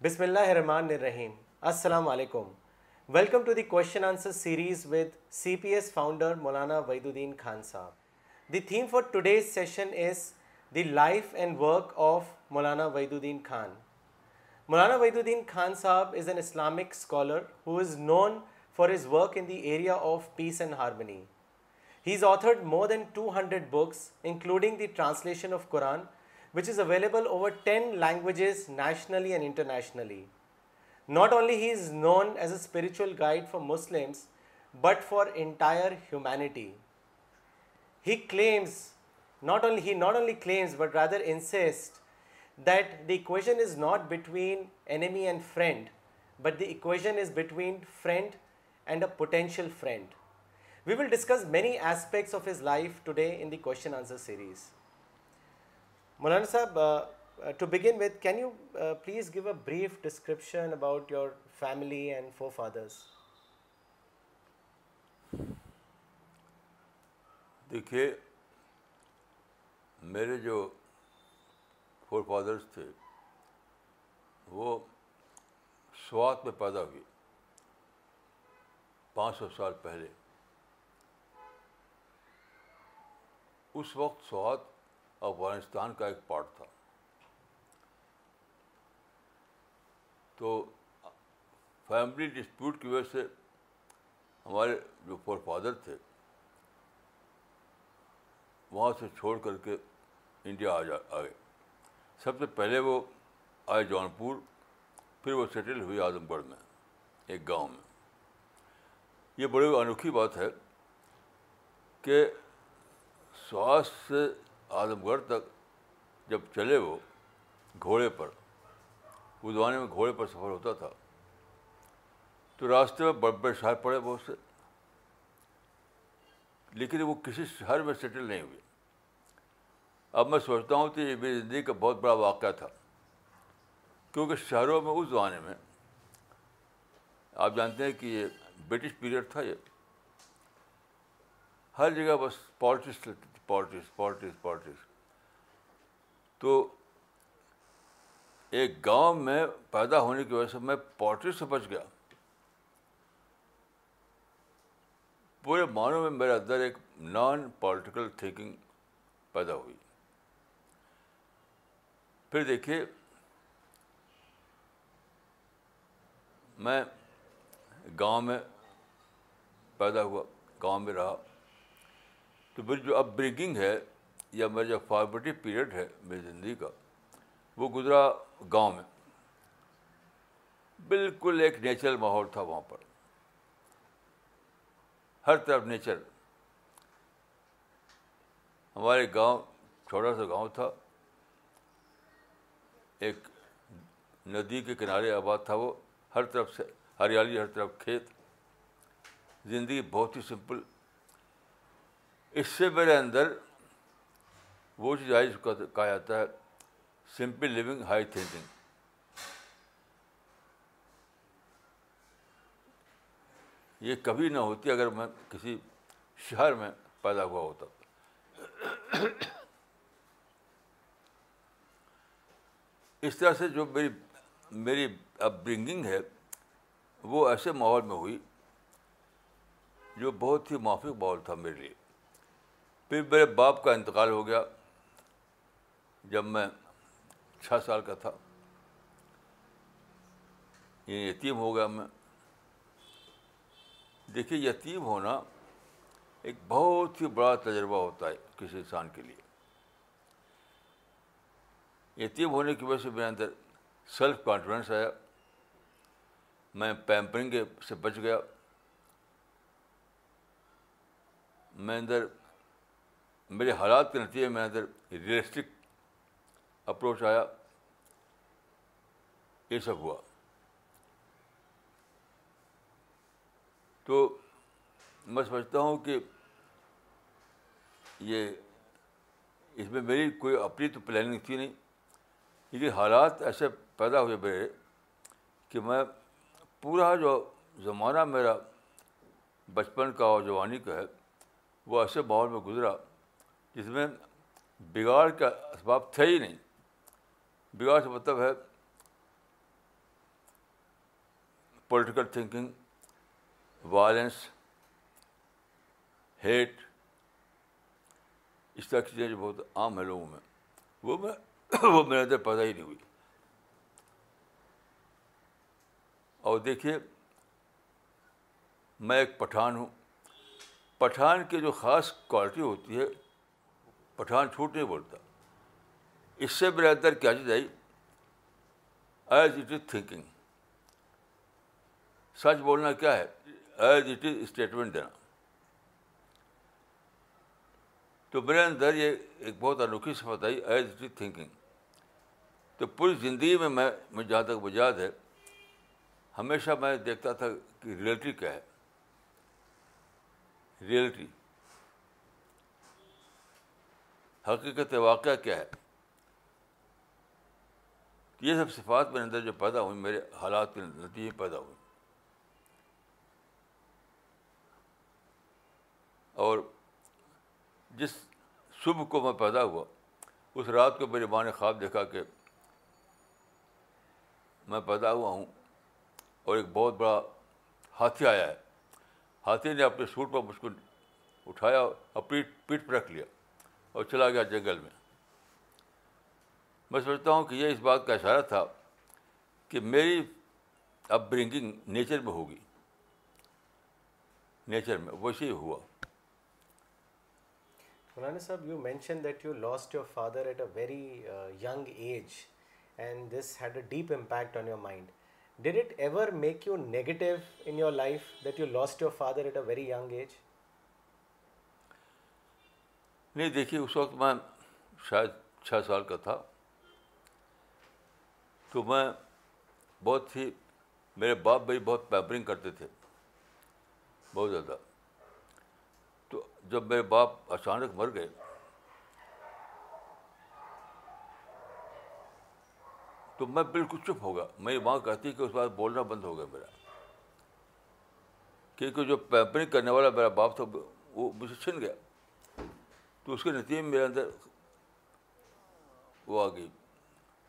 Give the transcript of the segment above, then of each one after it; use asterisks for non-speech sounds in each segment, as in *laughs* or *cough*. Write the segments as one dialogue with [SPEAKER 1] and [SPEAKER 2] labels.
[SPEAKER 1] بسم اللہ الرحمن الرحیم السلام علیکم welcome to the question answer series with C P S founder Maulana Wahiduddin Khan Sahab the theme for today's session is the life and work of Maulana Wahiduddin Khan Maulana Wahiduddin Khan Sahab is an Islamic scholar who is known for his work in the area of peace and harmony. He's authored more than 200 books, including the translation of Quran, which is available over 10 languages nationally and internationally. Not only he is known as a spiritual guide for Muslims, but for entire humanity. He not only claims, but rather insists that the equation is not between enemy and friend, but the equation is between friend potential friend we will discuss many aspects of his life today in the کو series Maulana Sahab to begin with can you please give a brief description about your family and forefathers
[SPEAKER 2] دیکھیے میرے جو four father تھے وہ شروعات میں پیدا ہوئی پانچ سو سال پہلے اس وقت سوات افغانستان کا ایک پارٹ تھا تو فیملی ڈسپیوٹ کی وجہ سے ہمارے جو فور فادر تھے وہاں سے چھوڑ کر کے انڈیا آ جا آئے سب سے پہلے وہ آئے جونپور پھر وہ سیٹل ہوئی اعظم گڑھ میں ایک گاؤں میں یہ بڑی انوکھی بات ہے کہ سواس سے اعظم گڑھ تک جب چلے وہ گھوڑے پر اس زمانے میں گھوڑے پر سفر ہوتا تھا تو راستے میں بڑے بڑے شہر پڑے بہت سے لیکن وہ کسی شہر میں سیٹل نہیں ہوئے اب میں سوچتا ہوں کہ یہ میری زندگی کا بہت بڑا واقعہ تھا کیونکہ شہروں میں اس زمانے میں آپ جانتے ہیں کہ یہ برٹش پیریڈ تھا یہ ہر جگہ بس پالٹکس پالٹکس پالٹکس پالٹکس تو ایک گاؤں میں پیدا ہونے کی وجہ سے میں پالٹکس سے بچ گیا پورے معنوں میں میرے اندر ایک نان پالٹیکل تھینکنگ پیدا ہوئی پھر دیکھیے میں گاؤں میں پیدا ہوا گاؤں میں رہا تو پھر جو اپ بریگنگ ہے یا میرا جو فارمیٹیو پیریڈ ہے میری زندگی کا وہ گزرا گاؤں میں بالکل ایک نیچرل ماحول تھا وہاں پر ہر طرف نیچر ہمارے گاؤں چھوٹا سا گاؤں تھا ایک ندی کے کنارے آباد تھا وہ ہر طرف سے ہریالی ہر طرف کھیت زندگی بہت ہی سمپل اس سے میرے اندر وہ چیز آئی کو کہا جاتا ہے سمپل لیونگ ہائی تھنکنگ یہ کبھی نہ ہوتی اگر میں کسی شہر میں پیدا ہوا ہوتا اس طرح سے جو میری میری اپ برنگنگ ہے وہ ایسے ماحول میں ہوئی جو بہت ہی موافق ماحول تھا میرے لیے پھر میرے باپ کا انتقال ہو گیا جب میں چھ سال کا تھا یتیم ہو گیا میں دیکھیے یتیم ہونا ایک بہت ہی بڑا تجربہ ہوتا ہے کسی انسان کے لیے یتیم ہونے کی وجہ سے میرے اندر سیلف کانفیڈنس آیا میں پیمپرنگ کے سے بچ گیا میں اندر میرے حالات کے نتیجے میں اندر ریئلسٹک اپروچ آیا یہ سب ہوا تو میں سمجھتا ہوں کہ یہ اس میں میری کوئی اپنی تو پلاننگ تھی نہیں لیکن حالات ایسے پیدا ہوئے بڑے کہ میں پورا جو زمانہ میرا بچپن کا اور جوانی کا ہے وہ ایسے ماحول میں گزرا جس میں بگاڑ کا اسباب تھے ہی نہیں بگاڑ سے مطلب ہے پولیٹیکل تھنکنگ وائلنس ہیٹ اس طرح کی چیزیں جو بہت عام ہیں لوگوں میں وہ میں *coughs* وہ میرے اندر پیدا ہی نہیں ہوئی اور دیکھیے میں ایک پٹھان ہوں پٹھان کی جو خاص کوالٹی ہوتی ہے پٹھان چھوٹ نہیں بولتا اس سے میرے اندر کیا چیز آئی ایز اٹ از تھنکنگ سچ بولنا کیا ہے ایز اٹ از اسٹیٹمنٹ دینا تو میرے اندر یہ ایک بہت انوکھی آئی ایز اٹ از تھنکنگ تو پوری زندگی میں میں مجھے جہاں تک بجا ہے ہمیشہ میں دیکھتا تھا کہ ریئلٹی کیا ہے ریئلٹی حقیقت واقعہ کیا ہے یہ سب صفات میرے اندر جو پیدا ہوئی میرے حالات کے نتیجے پیدا ہوئیں اور جس صبح کو میں پیدا ہوا اس رات کو میری ماں نے خواب دیکھا کہ میں پیدا ہوا ہوں اور ایک بہت بڑا ہاتھی آیا ہے ہاتھی نے اپنے سوٹ پر مجھ کو اٹھایا اپنی پیٹ پر رکھ لیا اور چلا گیا جنگل میں میں سمجھتا ہوں کہ یہ اس بات کا اشارہ تھا کہ میری اپ برنگنگ نیچر میں ہوگی نیچر میں ویسے ہی ہوا
[SPEAKER 1] Maulana Sahab you mention that you lost your father at a very young age and this had a deep impact on your mind did it ever make you negative in your life that you lost your father at a very young age
[SPEAKER 2] نہیں دیکھیے اس وقت میں شاید چھ سال کا تھا تو میں بہت ہی میرے باپ بھائی بہت پیمپرنگ کرتے تھے بہت زیادہ تو جب میرے باپ اچانک مر گئے تو میں بالکل چپ ہو گیا میری ماں کہتی کہ اس بات بولنا بند ہو گیا میرا کیونکہ جو پیمپرنگ کرنے والا میرا باپ تھا وہ مجھے چھن گیا تو اس کے نتیجے میں میرے اندر وہ آ گئی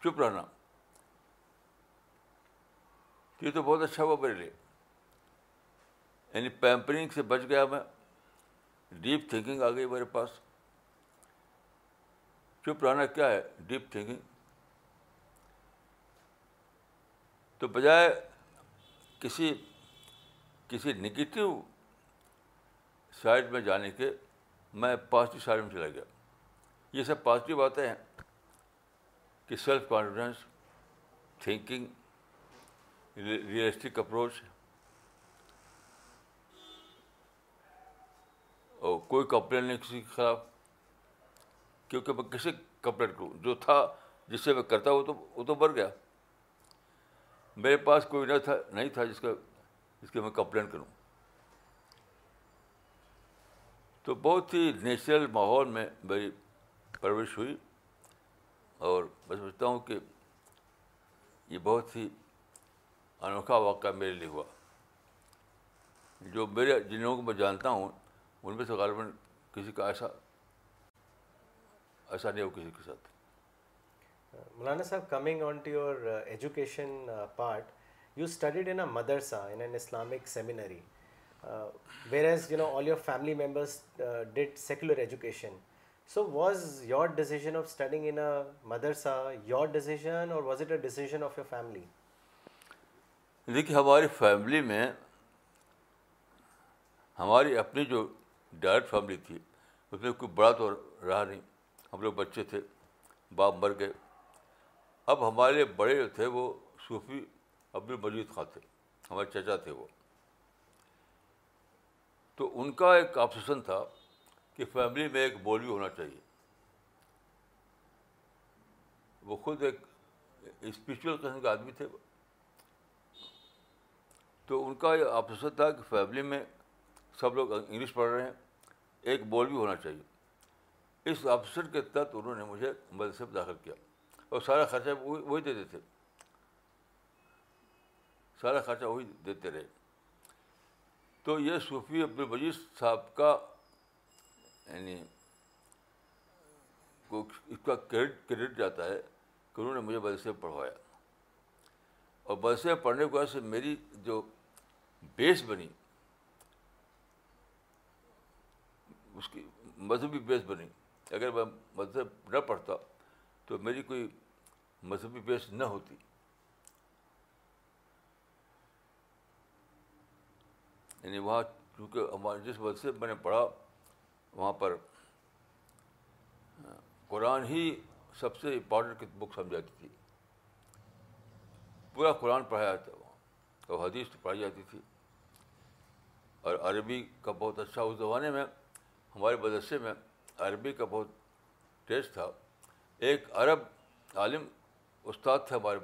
[SPEAKER 2] چپ رہنا یہ تو بہت اچھا ہوا میرے لیے یعنی پیمپرنگ سے بچ گیا میں ڈیپ تھنکنگ آ گئی میرے پاس چپ رہنا کیا ہے ڈیپ تھنکنگ تو بجائے کسی کسی نگیٹو سائڈ میں جانے کے میں پازیٹیو سائڈ میں چلا گیا یہ سب پازیٹیو باتیں ہیں کہ self confidence thinking realistic approach اور کوئی کمپلین نہیں کسی کے خلاف کیونکہ میں کسی کمپلین کروں جو تھا جس سے میں کرتا وہ تو وہ تو بڑھ گیا میرے پاس کوئی نہ تھا نہیں تھا جس کا جس کی میں کمپلین کروں تو بہت ہی نیچرل ماحول میں میری پرورش ہوئی اور میں سمجھتا ہوں کہ یہ بہت ہی انوکھا واقعہ میرے لیے ہوا جو میرے جن لوگوں کو میں جانتا ہوں ان میں سے غالباً کسی کا ایسا ایسا نہیں ہو کسی کے ساتھ
[SPEAKER 1] Mulana sir, coming on to your uh, education uh, part, you studied in a madrasa, in an Islamic seminary. Uh, whereas, you know, all your family members uh, did secular education. So, was your decision of studying in a madrasa your decision or was it a decision of your family?
[SPEAKER 2] دیکھیے ہماری family میں ہماری اپنی جو direct family تھی اس میں کوئی بڑا تو رہا نہیں ہم لوگ بچے تھے باپ مر گئے اب ہمارے بڑے جو تھے وہ صوفی عبد المجید خان تھے ہمارے چچا تھے وہ تو ان کا ایک آپسن تھا کہ فیملی میں ایک بولوی ہونا چاہیے وہ خود ایک اسپریچل قسم کے آدمی تھے تو ان کا یہ آپسن تھا کہ فیملی میں سب لوگ انگلش پڑھ رہے ہیں ایک بولوی ہونا چاہیے اس آپسن کے تحت انہوں نے مجھے مدرسے میں داخل کیا اور سارا خرچہ وہی وہی دیتے تھے سارا خرچہ وہی دیتے رہے تو یہ صوفی عبد الوجیش صاحب کا یعنی اس کا کریڈٹ کریڈٹ جاتا ہے کہ انہوں نے مجھے مدرسے پڑھوایا اور بدسے پڑھنے کے وجہ سے میری جو بیس بنی اس کی مذہبی بیس بنی اگر میں مذہب نہ پڑھتا تو میری کوئی مذہبی بیس نہ ہوتی یعنی وہاں چونکہ ہمارے جس سے میں نے پڑھا وہاں پر قرآن ہی سب سے امپورٹنٹ بک سمجھاتی تھی پورا قرآن پڑھایا جاتا وہاں اور حدیث پڑھائی جاتی تھی اور عربی کا بہت اچھا اس زمانے میں ہمارے مدرسے میں عربی کا بہت ٹیسٹ تھا ایک عرب عالم استاد تھے ہمارے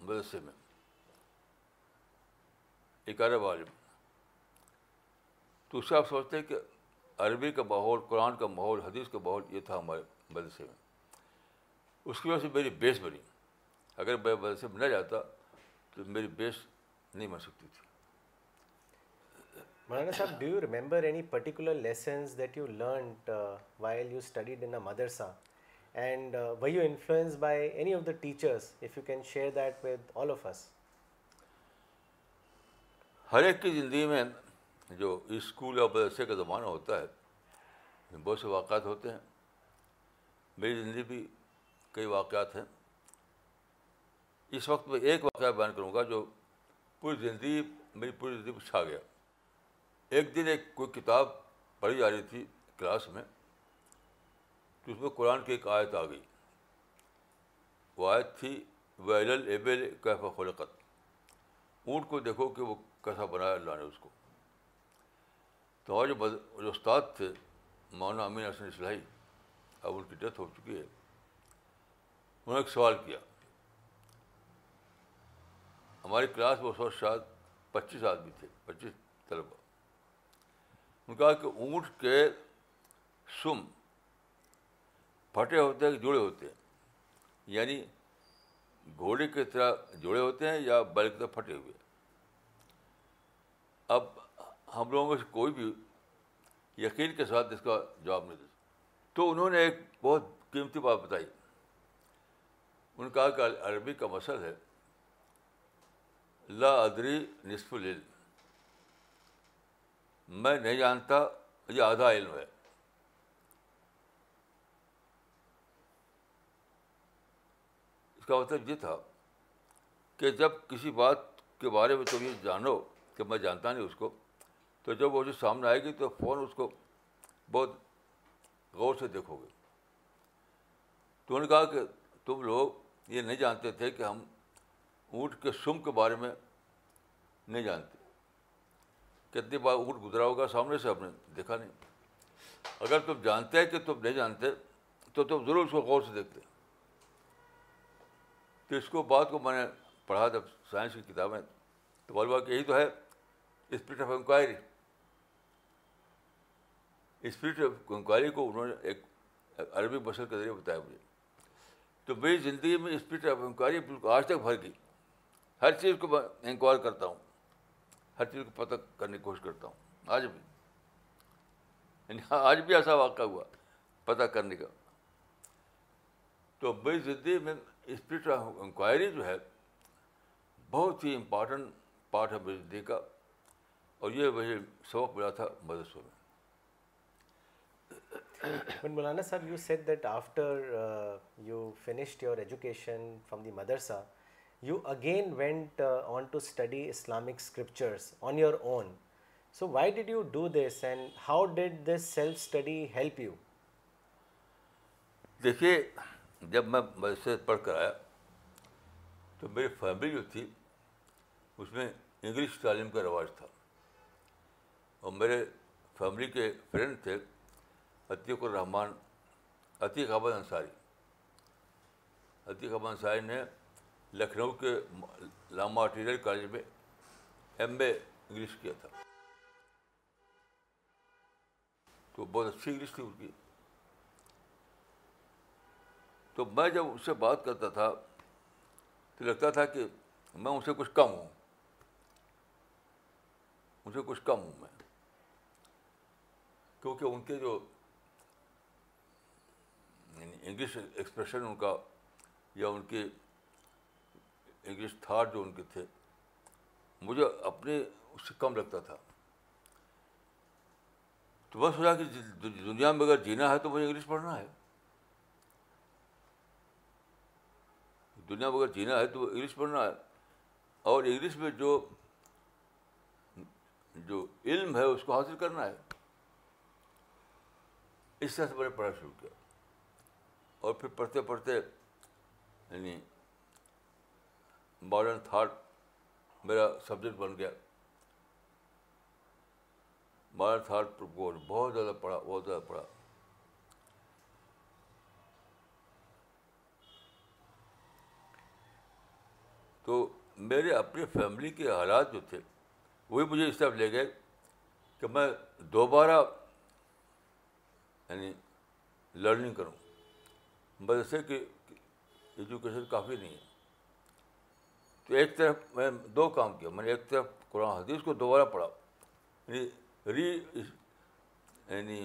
[SPEAKER 2] مدرسے میں ایک عرب عالم تو اس سے آپ سوچتے کہ عربی کا ماحول قرآن کا ماحول حدیث کا ماحول یہ تھا ہمارے مدرسے میں اس کی وجہ سے میری بیس بنی اگر میں مدرسے میں نہ جاتا تو میری بیس نہیں بن سکتی تھی
[SPEAKER 1] Maulana Sahab do you remember any particular lessons that you you while studied in madrasa and we you you influence by any of of the teachers if can share that with all us
[SPEAKER 2] ہر ایک کی زندگی میں جو school اور مدرسے کا زمانہ ہوتا ہے بہت سے واقعات ہوتے ہیں میری زندگی بھی کئی واقعات ہیں اس وقت میں ایک واقعہ بیان کروں گا جو پوری زندگی میری پوری زندگی پہ چھا گیا ایک دن ایک کوئی کتاب پڑھی جا رہی تھی کلاس میں تو اس میں قرآن کی ایک آیت آ گئی وہ آیت تھی ویل کیف خلقت اونٹ کو دیکھو کہ وہ کیسا بنایا اللہ نے اس کو تو ہمارے جو استاد تھے مولانا امین حسن اسلحی اب ان کی ڈیتھ ہو چکی ہے انہوں نے ایک سوال کیا ہماری کلاس میں اس وقت شاید پچیس آدمی تھے پچیس طلبا ان کہا کہ اونٹ کے سم پھٹے ہوتے ہیں کہ جڑے ہوتے ہیں یعنی گھوڑے کی طرح جڑے ہوتے ہیں یا بل کی طرح پھٹے ہوئے اب ہم لوگوں میں سے کوئی بھی یقین کے ساتھ اس کا جواب نہیں دیتا تو انہوں نے ایک بہت قیمتی بات بتائی ان کا کہ عربی کا مسل ہے لا ادری نصف العلم میں نہیں جانتا یہ آدھا علم ہے کا مطلب یہ تھا کہ جب کسی بات کے بارے میں تم یہ جانو کہ میں جانتا نہیں اس کو تو جب وہ جو سامنے آئے گی تو فون اس کو بہت غور سے دیکھو گے انہوں نے کہا کہ تم لوگ یہ نہیں جانتے تھے کہ ہم اونٹ کے سم کے بارے میں نہیں جانتے کتنی بار اونٹ گزرا ہوگا سامنے سے ہم نے دیکھا نہیں اگر تم جانتے کہ تم نہیں جانتے تو تم ضرور اس کو غور سے دیکھتے تو اس کو بعد کو میں نے پڑھا جب سائنس کی کتابیں تو بولوا کہ یہی تو ہے spirit of inquiry spirit of inquiry کو انہوں نے ایک عربی بشر کے ذریعے بتایا مجھے تو میری زندگی میں اسپرٹ آف انکوائری بالکل آج تک بھر گئی ہر چیز کو میں انکوائر کرتا ہوں ہر چیز کو پتہ کرنے کی کوشش کرتا ہوں آج بھی یعنی آج بھی ایسا واقعہ ہوا پتہ کرنے کا تو میری زندگی میں اسپرٹ آف انکوائری جو ہے بہت ہی امپارٹنٹ پارٹ ہے کا اور یہ سبق ملا تھا مدرسوں میں
[SPEAKER 1] but Maulana sahib you said that after you finished your education from the madrasa you again went on to study Islamic scriptures on your own so why did you do this and how did this self study help you
[SPEAKER 2] دیکھیے جب میں مدرسے سے پڑھ کر آیا تو میری فیملی جو تھی اس میں انگلش تعلیم کا رواج تھا اور میرے فیملی کے فرینڈ تھے عتیق الرحمٰن عتیق احمد انصاری عتیق احمد انصاری نے لکھنؤ کے لاما ٹیریئر کالج میں ایم اے انگلش کیا تھا تو بہت اچھی انگلش تھی ان کی تو میں جب اس سے بات کرتا تھا تو لگتا تھا کہ میں ان سے کچھ کم ہوں ان سے کچھ کم ہوں میں کیونکہ ان کے جو انگلش یعنی ایکسپریشن ان کا یا ان کے انگلش تھاٹ جو ان کے تھے مجھے اپنے اس سے کم لگتا تھا تو میں سوچا کہ دنیا میں اگر جینا ہے تو مجھے انگلش پڑھنا ہے دنیا میں اگر جینا ہے تو وہ انگلش پڑھنا ہے اور انگلش میں جو جو علم ہے اس کو حاصل کرنا ہے اس طرح سے میں نے پڑھنا شروع کیا اور پھر پڑھتے پڑھتے یعنی ماڈرن تھاٹ میرا سبجیکٹ بن گیا ماڈرن تھاٹ بہت زیادہ پڑھا بہت زیادہ پڑھا میرے اپنے فیملی کے حالات جو تھے وہی مجھے اس طرف لے گئے کہ میں دوبارہ یعنی لرننگ کروں مدرسے کی ایجوکیشن کافی نہیں ہے تو ایک طرف میں دو کام کیا میں نے ایک طرف قرآن حدیث کو دوبارہ پڑھا یعنی ری یعنی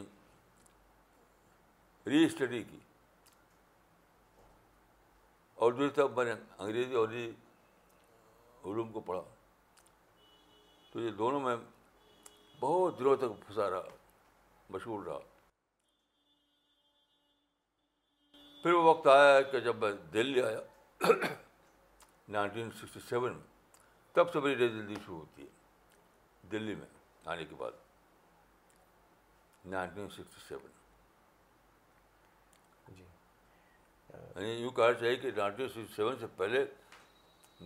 [SPEAKER 2] ری اسٹڈی کی اور دوسری طرف میں نے انگریزی اور علوم کو پڑھا تو یہ دونوں میں بہت دنوں تک پھنسا رہا مشہور رہا پھر وہ وقت آیا کہ جب میں دہلی آیا نائنٹین سکسٹی سیون میں تب سے میری رز شروع ہوتی ہے دلی میں آنے کے بعد نائنٹین سکسٹی سیون جی یعنی یوں کہا چاہیے کہ نائنٹین سکسٹی سیون سے پہلے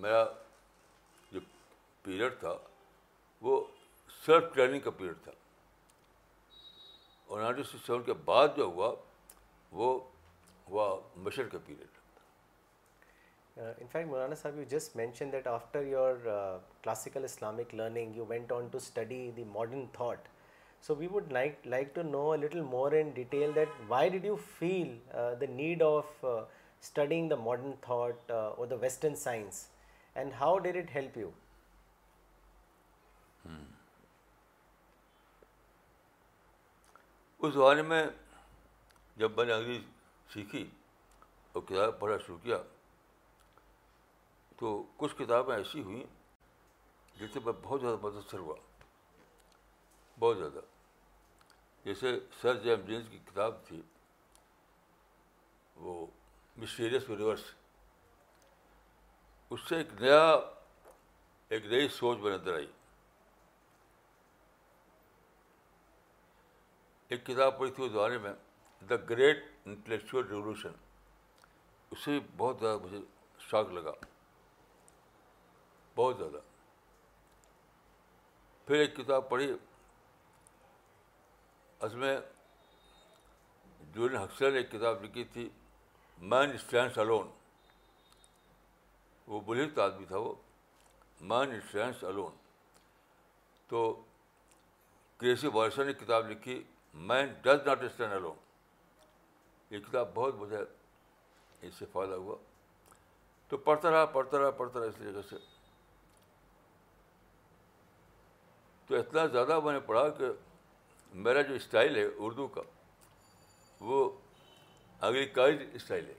[SPEAKER 2] میرا پیریڈ تھا وہ سیلف ٹریننگ کا پیریڈ تھا اور نائنٹین سکسٹی سیون کے بعد جو ہوا وہ ہوا مشر کا period
[SPEAKER 1] in fact Maulana sahib you just mention that after your classical Islamic learning you went on to study the modern thought so we would like like to know a little more in detail that why did you feel the need of studying the modern thought or the western science and how did it help you ہاں۔
[SPEAKER 2] اس زمانے میں جب میں نے انگریزی سیکھی اور کتابیں پڑھنا شروع کیا تو کچھ کتابیں ایسی ہوئیں جس سے میں بہت زیادہ متاثر ہوا بہت زیادہ جیسے سر جیم جینس کی کتاب تھی وہ مسٹیریس یونیورس اس سے ایک نیا ایک نئی سوچ میں نظر آئی ایک کتاب پڑھی تھی اس بارے میں دا گریٹ انٹلیکچوئل ریولیوشن اس سے بہت زیادہ مجھے شوق لگا بہت زیادہ پھر ایک کتاب پڑھی اس میں جولین ہکسر نے ایک کتاب لکھی تھی مین اسٹینس الون وہ بلند آدمی تھا وہ مین اسٹینس الون تو کریسی وارسن نے کتاب لکھی man does not stand alone یہ کتاب بہت مجھے اس سے فائدہ ہوا تو پڑھتا رہا پڑھتا رہا پڑھتا رہا اس طریقے سے تو اتنا زیادہ میں نے پڑھا کہ میرا جو اسٹائل ہے اردو کا وہ اگریک اسٹائل ہے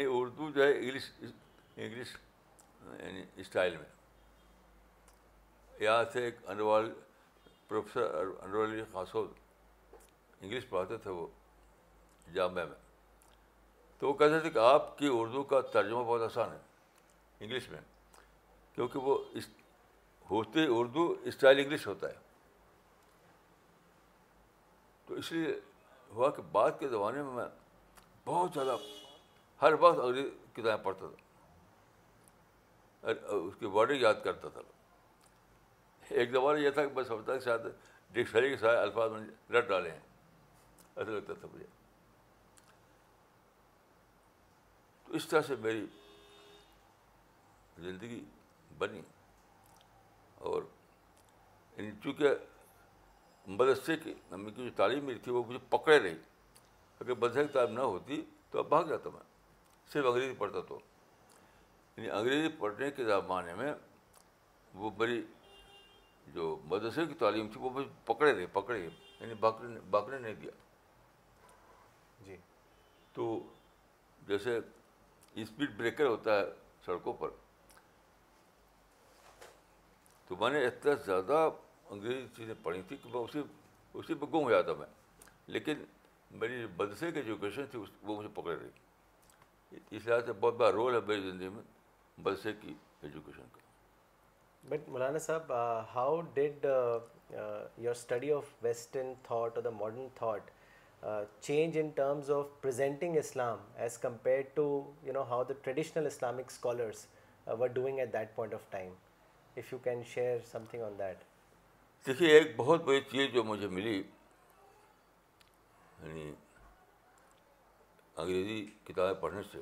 [SPEAKER 2] یعنی اردو جو ہے انگلش انگلش یعنی اسٹائل میں یہاں سے ایک انوال پروفیسر انور علی خاصود انگلش پڑھاتے تھے وہ جامعہ میں تو وہ کہتے تھے کہ آپ کی اردو کا ترجمہ بہت آسان ہے انگلش میں کیونکہ وہ اس ہوتے اردو اسٹائل انگلش ہوتا ہے تو اس لیے ہوا کہ بعد کے زمانے میں میں بہت زیادہ ہر وقت کتابیں پڑھتا تھا اس کے ورڈ یاد کرتا تھا ایک زمانہ یہ تھا کہ بس ہفتہ کے ساتھ ڈکشنری کے ساتھ الفاظ میں رٹ ڈالے ہیں ایسا لگتا تھا مجھے تو اس طرح سے میری زندگی بنی اور چونکہ مدرسے کی امی کی جو تعلیم میری تھی وہ مجھے پکڑے رہی اگر مدرسے کی تعلیم نہ ہوتی تو اب بھاگ جاتا میں صرف انگریزی پڑھتا تو یعنی انگریزی پڑھنے کے زمانے میں وہ بڑی جو مدرسے کی تعلیم تھی وہ پکڑے رہے پکڑے یعنی باقرے نے باقرے نہیں کیا
[SPEAKER 1] جی
[SPEAKER 2] تو جیسے اسپیڈ بریکر ہوتا ہے سڑکوں پر تو میں نے اتنا زیادہ انگریزی چیزیں پڑھی تھیں کہ میں اسی اسی پہ گم ہو جاتا میں لیکن میری مدرسے کی ایجوکیشن تھی وہ مجھے پکڑے رہی اس لحاظ سے بہت بڑا رول ہے میری زندگی میں مدرسے کی ایجوکیشن کا
[SPEAKER 1] but Maulana Sahab how did your study of western thought or the modern thought change in terms of affecting Islam as compare to you know how the traditional Islamic scholars were doing at that point of time if you can share something on that
[SPEAKER 2] دیکھیے ایک بہت بڑی چیز جو مجھے ملی یعنی انگریزی کتابیں پڑھنے سے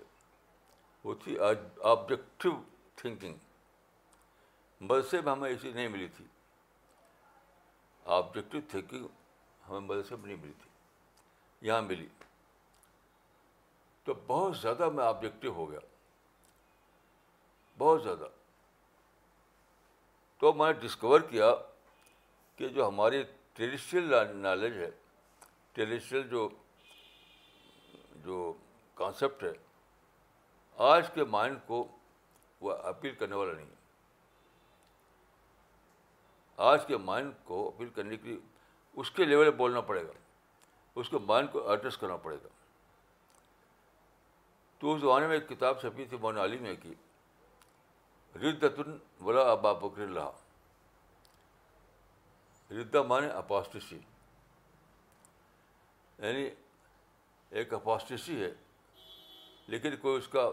[SPEAKER 2] وہ تھی تھنکنگ مدرسے میں ہمیں ایسی نہیں ملی تھی آبجیکٹو تھینکنگ ہمیں مدرسے میں نہیں ملی تھی یہاں ملی تو بہت زیادہ میں آبجیکٹو ہو گیا بہت زیادہ تو میں نے ڈسکور کیا کہ جو ہماری ٹریڈیشنل نالج ہے ٹریڈیشنل جو جو کانسیپٹ ہے آج کے مائنڈ کو وہ اپیل کرنے والا نہیں ہے آج کے مائنڈ کو اپیل کرنے کے لیے اس کے لیول بولنا پڑے گا اس کے مائنڈ کو ایڈریس کرنا پڑے گا تو اس زمانے میں ایک کتاب چھپی تھی مون علی میں کہ ردتن ولا ابا بکر اللہ مانے اپاسٹیسی اپاسٹسی ایک اپاسٹسی ہے لیکن کوئی اس کا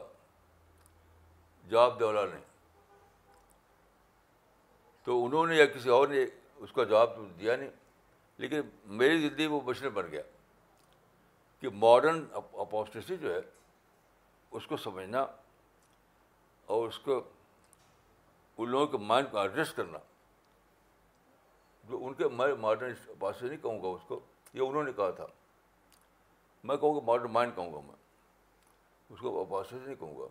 [SPEAKER 2] جواب دیولا نہیں تو انہوں نے یا کسی اور نے اس کا جواب تو دیا نہیں لیکن میری زندگی میں وہ مشن بن گیا کہ ماڈرن اپوسٹیسی جو ہے اس کو سمجھنا اور اس کو ان لوگوں کے مائنڈ کو ایڈجسٹ کرنا جو ان کے میں ماڈرن اپوسٹیسی نہیں کہوں گا اس کو یہ انہوں نے کہا تھا میں کہوں گا ماڈرن مائنڈ کہوں گا میں اس کو اپوسٹیسی نہیں کہوں گا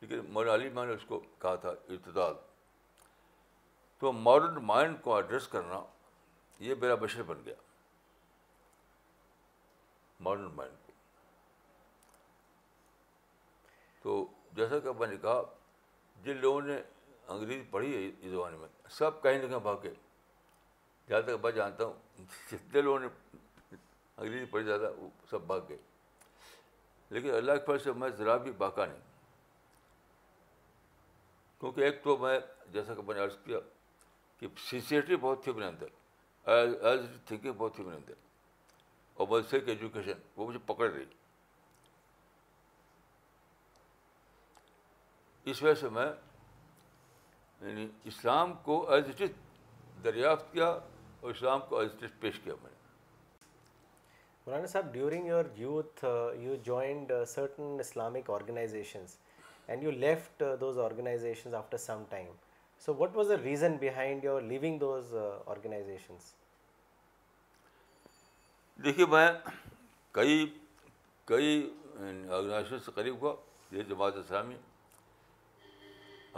[SPEAKER 2] لیکن مولانا علی میں نے اس کو کہا تھا ارتداد تو ماڈرن مائنڈ کو ایڈریس کرنا یہ میرا بشر بن گیا ماڈرن مائنڈ کو تو جیسا کہ میں نے کہا جن لوگوں نے انگریزی پڑھی ہے اس زمانے میں سب کہیں نہ کہیں بھاگ کے جہاں تک میں جانتا ہوں جتنے لوگوں نے انگریزی پڑھی زیادہ وہ سب بھاگ گئے لیکن اللہ کے فرض سے میں ذرا بھی بھاگا نہیں کیونکہ ایک تو میں جیسا کہ میں نے عرض کیا کہ سنسیئرٹی بہت تھی میرے اندر ایز تھنکنگ بہت تھی میرے اندر اور بس ایک ایجوکیشن وہ مجھے پکڑ رہی اس وجہ سے میں یعنی اسلام کو ایز اٹ از دریافت کیا اور اسلام کو ایز اٹ از پیش کیا میں نے
[SPEAKER 1] Maulana Sahab during your youth you joined certain Islamic organisations organisations and you left those after some time so what was the reason behind your leaving those organisations
[SPEAKER 2] دیکھیے میں کئی کئی آرگنائزیشن سے قریب ہوا یہ جماعت اسلامی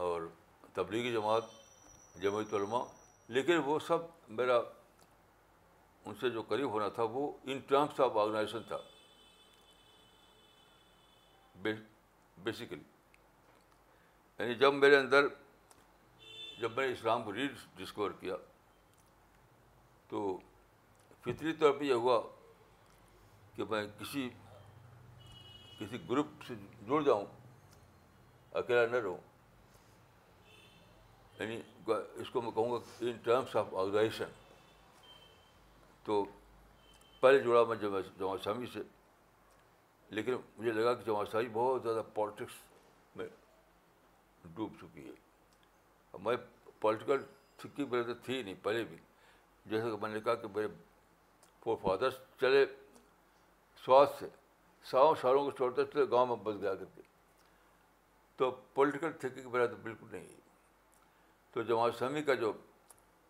[SPEAKER 2] اور تبلیغی جماعت جمعیت علماء لیکن وہ سب میرا ان سے جو قریب ہونا تھا وہ ان ٹرمس آف آرگنائزیشن تھا بیسیکلی یعنی جب میرے اندر جب میں نے اسلام کو ری ڈسکور کیا تو فطری طور پہ یہ ہوا کہ میں کسی کسی گروپ سے جڑ جاؤں اکیلا نہ رہوں یعنی اس کو میں کہوں گا ان ٹرمس آف آرگنائزیشن تو پہلے جڑا میں جمع شامی سے لیکن مجھے لگا کہ جمع شامی بہت زیادہ پالیٹکس میں ڈوب چکی ہے میں پولیٹیکل تھنکنگ پہلے تو تھی نہیں پہلے بھی جیسا کہ میں نے کہا کہ میرے فور فادرس چلے سواد سے ساؤں سالوں کو چھوڑتے چلے گاؤں میں بس گیا کرتے تو پولیٹیکل تھنکنگ کی تو بالکل نہیں تو جماعت سمی کا جو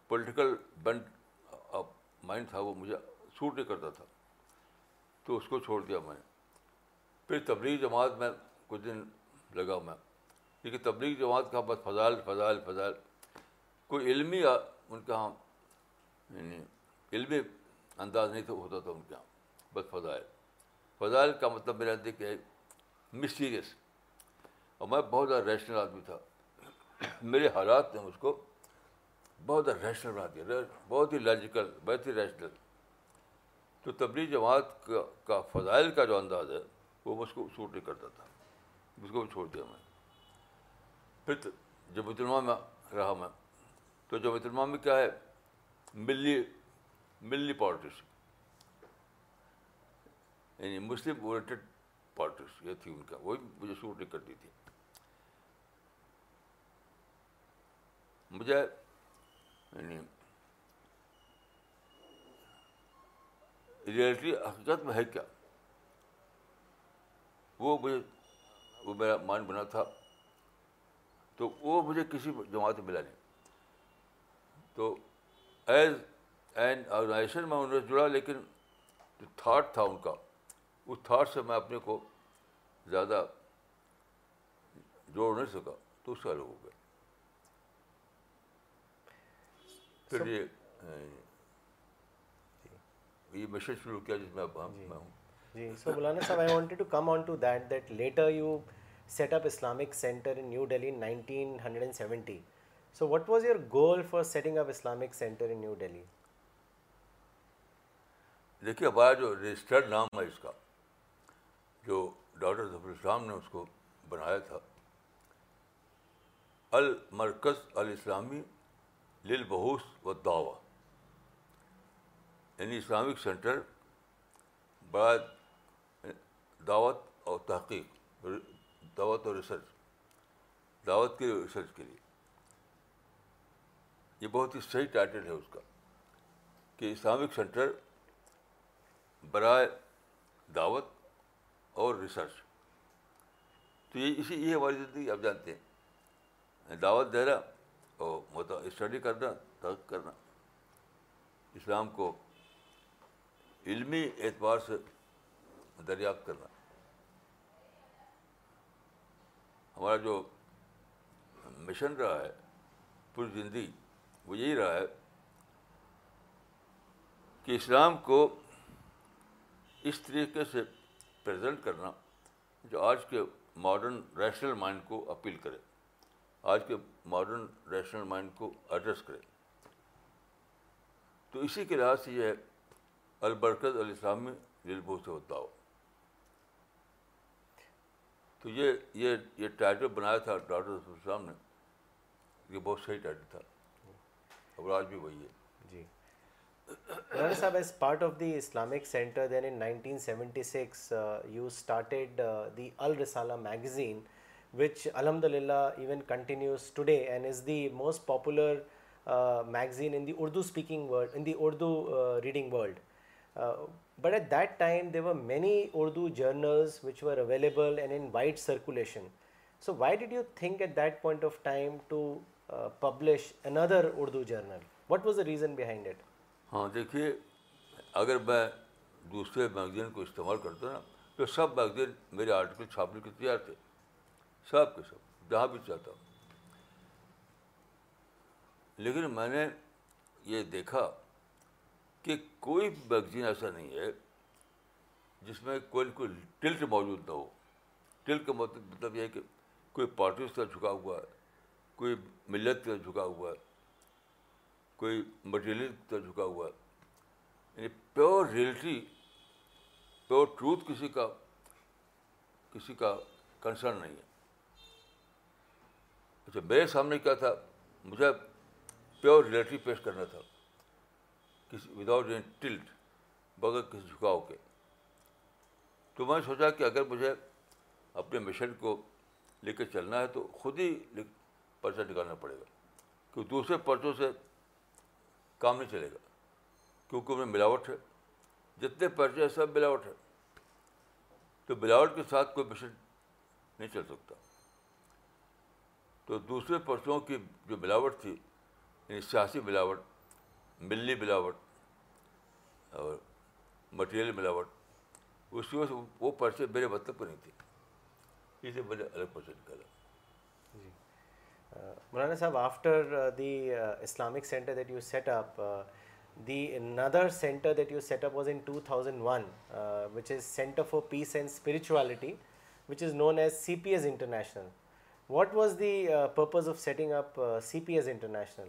[SPEAKER 2] پولیٹیکل بینڈ مائنڈ تھا وہ مجھے سوٹ نہیں کرتا تھا تو اس کو چھوڑ دیا میں نے پھر تبلیغ جماعت میں کچھ دن لگا میں لیکن تبلیغ جماعت کا ہاں بس فضائل فضائل فضائل کوئی علمی ان کا ہاں، یعنی علمی انداز نہیں تو ہوتا تھا ان کے یہاں بس فضائل فضائل کا مطلب میرا دیکھ کہ مسٹیریس اور میں بہت زیادہ ریشنل آدمی تھا میرے حالات نے اس کو بہت زیادہ ریشنل بنا دیا بہت ہی لاجیکل بہت ہی ریشنل تو تبلیغ جماعت کا فضائل کا جو انداز ہے وہ اس کو سوٹ نہیں کرتا تھا اس کو چھوڑ دیا میں جبا میں رہا میں تو جبا میں کیا ہے ملی ملی پارٹیس یعنی مسلم یہ تھی ان کا وہی مجھے سوٹ نہیں کرتی تھی مجھے یعنی ریئلٹی حقیقت میں ہے کیا وہ مجھے وہ میرا مان بنا تھا تو وہ مجھے کسی جماعت میں ملا نہیں تو ایز این آرگنائزیشن میں انہوں سے جڑا لیکن جو تھاٹ تھا ان کا اس تھاٹ سے میں اپنے کو زیادہ جوڑ نہیں سکا تو اس کا الگ ہو گیا پھر یہ مشن شروع کیا جس میں اب ہم جی۔ میں ہوں
[SPEAKER 1] جی so Maulana Sahab I wanted to come on to that that later you set up Islamic centre in New Delhi nineteen hundred and seventy so what was your goal for setting up Islamic centre in New Delhi
[SPEAKER 2] دیکھیے ہمارا جو registered نام ہے اس کا جو doctor اسلام نے اس کو بنایا تھا المرکز الاسلامی للبحوث و دعوی یعنی اسلامک سینٹر بڑا دعوت اور تحقیق دعوت اور ریسرچ دعوت کے لیے ریسرچ کے لیے یہ بہت ہی صحیح ٹائٹل ہے اس کا کہ اسلامک سینٹر برائے دعوت اور ریسرچ تو یہ اسی یہ ہماری زندگی آپ جانتے ہیں دعوت دینا اور اسٹڈی کرنا کرنا اسلام کو علمی اعتبار سے دریافت کرنا ہمارا جو مشن رہا ہے پوری زندگی وہ یہی رہا ہے کہ اسلام کو اس طریقے سے پریزنٹ کرنا جو آج کے ماڈرن ریشنل مائنڈ کو اپیل کرے آج کے ماڈرن ریشنل مائنڈ کو ایڈریس کرے تو اسی کے لحاظ سے یہ البرکت علیہ السلام میں ہوتا ہو تو یہ یہ یہ ٹائٹل بنایا تھا ڈاکٹر رسول السلام نے یہ بہت صحیح ٹائٹل تھا اور آج بھی وہی ہے
[SPEAKER 1] جی doctor Sahab as part of the Islamic centre then in nineteen seventy six you started the Al Risala magazine which الحمد للہ even continues today and is the most popular magazine in the Urdu speaking world in the Urdu reading world but at that time they were many Urdu journals which were available and in wide circulation so why did you think at that point of time to publish another Urdu journal what was the reason behind it
[SPEAKER 2] ہاں دیکھیے اگر میں دوسرے magazine کو استعمال کرتا نا تو سب میگزین میرے آرٹیکل چھاپنے کے تیار تھے سب کے سب جہاں بھی چاہتا ہوں لیکن میں نے یہ دیکھا کہ کوئی میگزین ایسا نہیں ہے جس میں کوئی کوئی ٹلٹ موجود نہ ہو ٹلٹ کا مطلب-, مطلب یہ ہے کہ کوئی پارٹیز طرح جھکا ہوا ہے کوئی ملت جھکا ہوا ہے کوئی مٹیریل طرح جھکا ہوا ہے یعنی پیور ریئلٹی پیور ٹروتھ کسی کا کسی کا کنسرن نہیں ہے اچھا میرے سامنے کیا تھا مجھے پیور ریئلٹی پیش کرنا تھا کسی وداؤٹ آؤٹ اینی ٹلٹ بغیر کسی جھکاؤ کے تو میں نے سوچا کہ اگر مجھے اپنے مشن کو لے کے چلنا ہے تو خود ہی پرچہ نکالنا پڑے گا کیونکہ دوسرے پرچوں سے کام نہیں چلے گا کیونکہ انہیں ملاوٹ ہے جتنے پرچے ہیں سب ملاوٹ ہے تو ملاوٹ کے ساتھ کوئی مشن نہیں چل سکتا تو دوسرے پرچوں کی جو ملاوٹ تھی یعنی سیاسی ملاوٹ ملی ملاوٹ ملاوٹ اور مٹیریل اس کی وجہ سے وہ پرچے میرے مطلب کو نہیں تھی
[SPEAKER 1] جی۔ Maulana Sahab after the the Islamic centre centre centre that that you you set set up up another was in two thousand one which is for peace and spirituality which is known as C P S International what was the purpose of setting up C P S International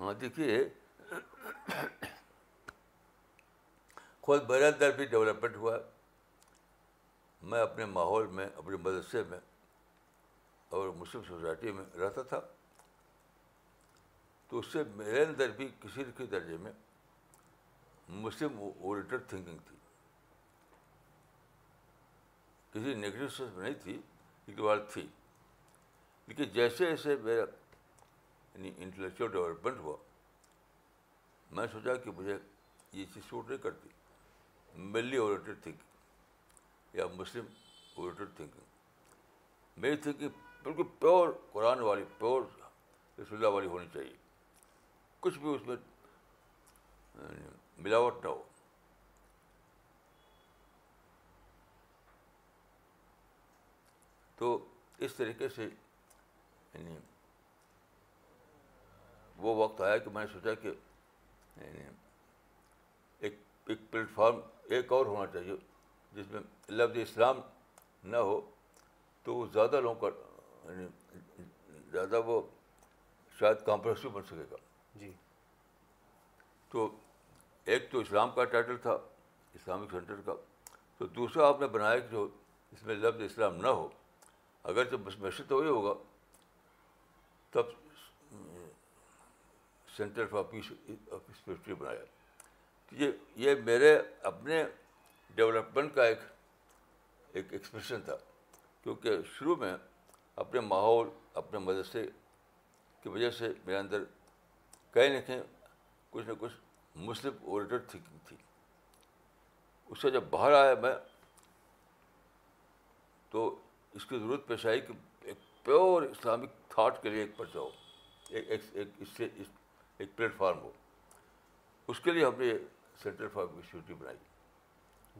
[SPEAKER 2] ہاں دیکھیے خود میرے اندر بھی development ہوا میں اپنے ماحول میں اپنے مدرسے میں اور مسلم سوسائٹی میں رہتا تھا تو اس سے میرے اندر بھی کسی نہ کسی درجے میں مسلم اوورٹر تھنکنگ تھی کسی نگیٹو سینس نہیں تھی ایک بار تھی لیکن جیسے جیسے میرا یعنی انٹلیکچوئل ڈیولپمنٹ ہوا میں سوچا کہ مجھے یہ چیز سوٹ نہیں کرتی ملی اوریٹڈ تھنکنگ یا مسلم اوریٹڈ تھنکنگ میری تھنکنگ بالکل پیور قرآن والی پیور رسول اللہ والی ہونی چاہیے کچھ بھی اس میں یعنی ملاوٹ نہ ہو تو اس طریقے سے یعنی وہ وقت آیا کہ میں نے سوچا کہ یعنی پلیٹفارم ایک اور ہونا چاہیے جس میں لفظ اسلام نہ ہو تو وہ زیادہ لوگوں کا یعنی زیادہ وہ شاید کمپریسو بن سکے گا
[SPEAKER 1] جی
[SPEAKER 2] تو ایک تو اسلام کا ٹائٹل تھا اسلامک سینٹر کا تو دوسرا آپ نے بنایا کہ جو اس میں لفظ اسلام نہ ہو اگر جب مشرق تو وہی ہوگا تب centre for peace of spirituality بنایا تو یہ یہ میرے اپنے ڈیولپمنٹ کا ایک ایکسپریشن تھا کیونکہ شروع میں اپنے ماحول اپنے مدرسے کی وجہ سے میرے اندر کہیں نہ کہیں کچھ نہ کچھ مسلم اوریٹڈ تھنکنگ تھی اس سے جب باہر آیا میں تو اس کی ضرورت پیش آئی کہ ایک پیور اسلامک تھاٹ کے لیے ایک پرچہ ہو ایک پلیٹ فارم ہو اس کے لیے ہم نے سینٹر فار کمیونٹی بنائی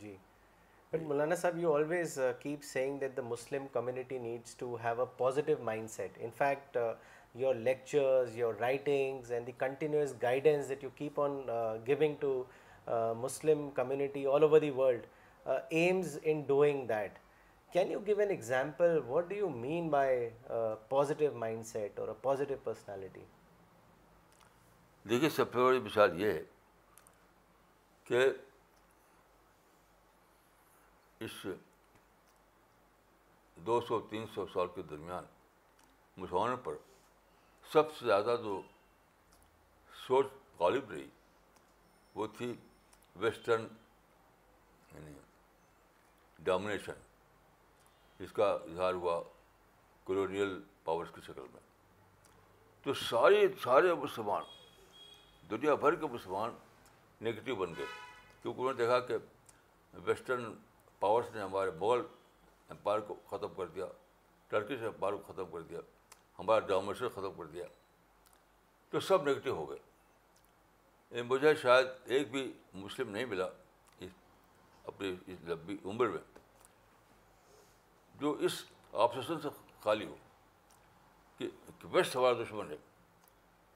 [SPEAKER 1] جی but Maulana Sahab you always keep saying that the Muslim community needs to have a positive mind set in fact your lectures your writings and the continuous guidance that you keep on giving to Muslim community all over the world aims in doing that can you give an example what do you mean by positive mind set or positive personality
[SPEAKER 2] دیکھیے سب سے بڑی مثال یہ ہے کہ اس دو سو تین سو سال کے درمیان مسلمانوں پر سب سے زیادہ جو سوچ غالب رہی وہ تھی ویسٹرن یعنی ڈومنیشن جس کا اظہار ہوا کلونیل پاورس کی شکل میں تو سارے سارے مسلمان دنیا بھر کے مسلمان نگیٹو بن گئے کیونکہ انہوں نے دیکھا کہ ویسٹرن پاورس نے ہمارے مغل امپائر کو ختم کر دیا ٹرکی سے کو ختم کر دیا ہمارا ڈوم ختم کر دیا تو سب نگیٹو ہو گئے یعنی مجھے شاید ایک بھی مسلم نہیں ملا اس اپنی اس لمبی عمر میں جو اس آپسیشن سے خالی ہو کہ ویسٹ ہمارا دشمن ہے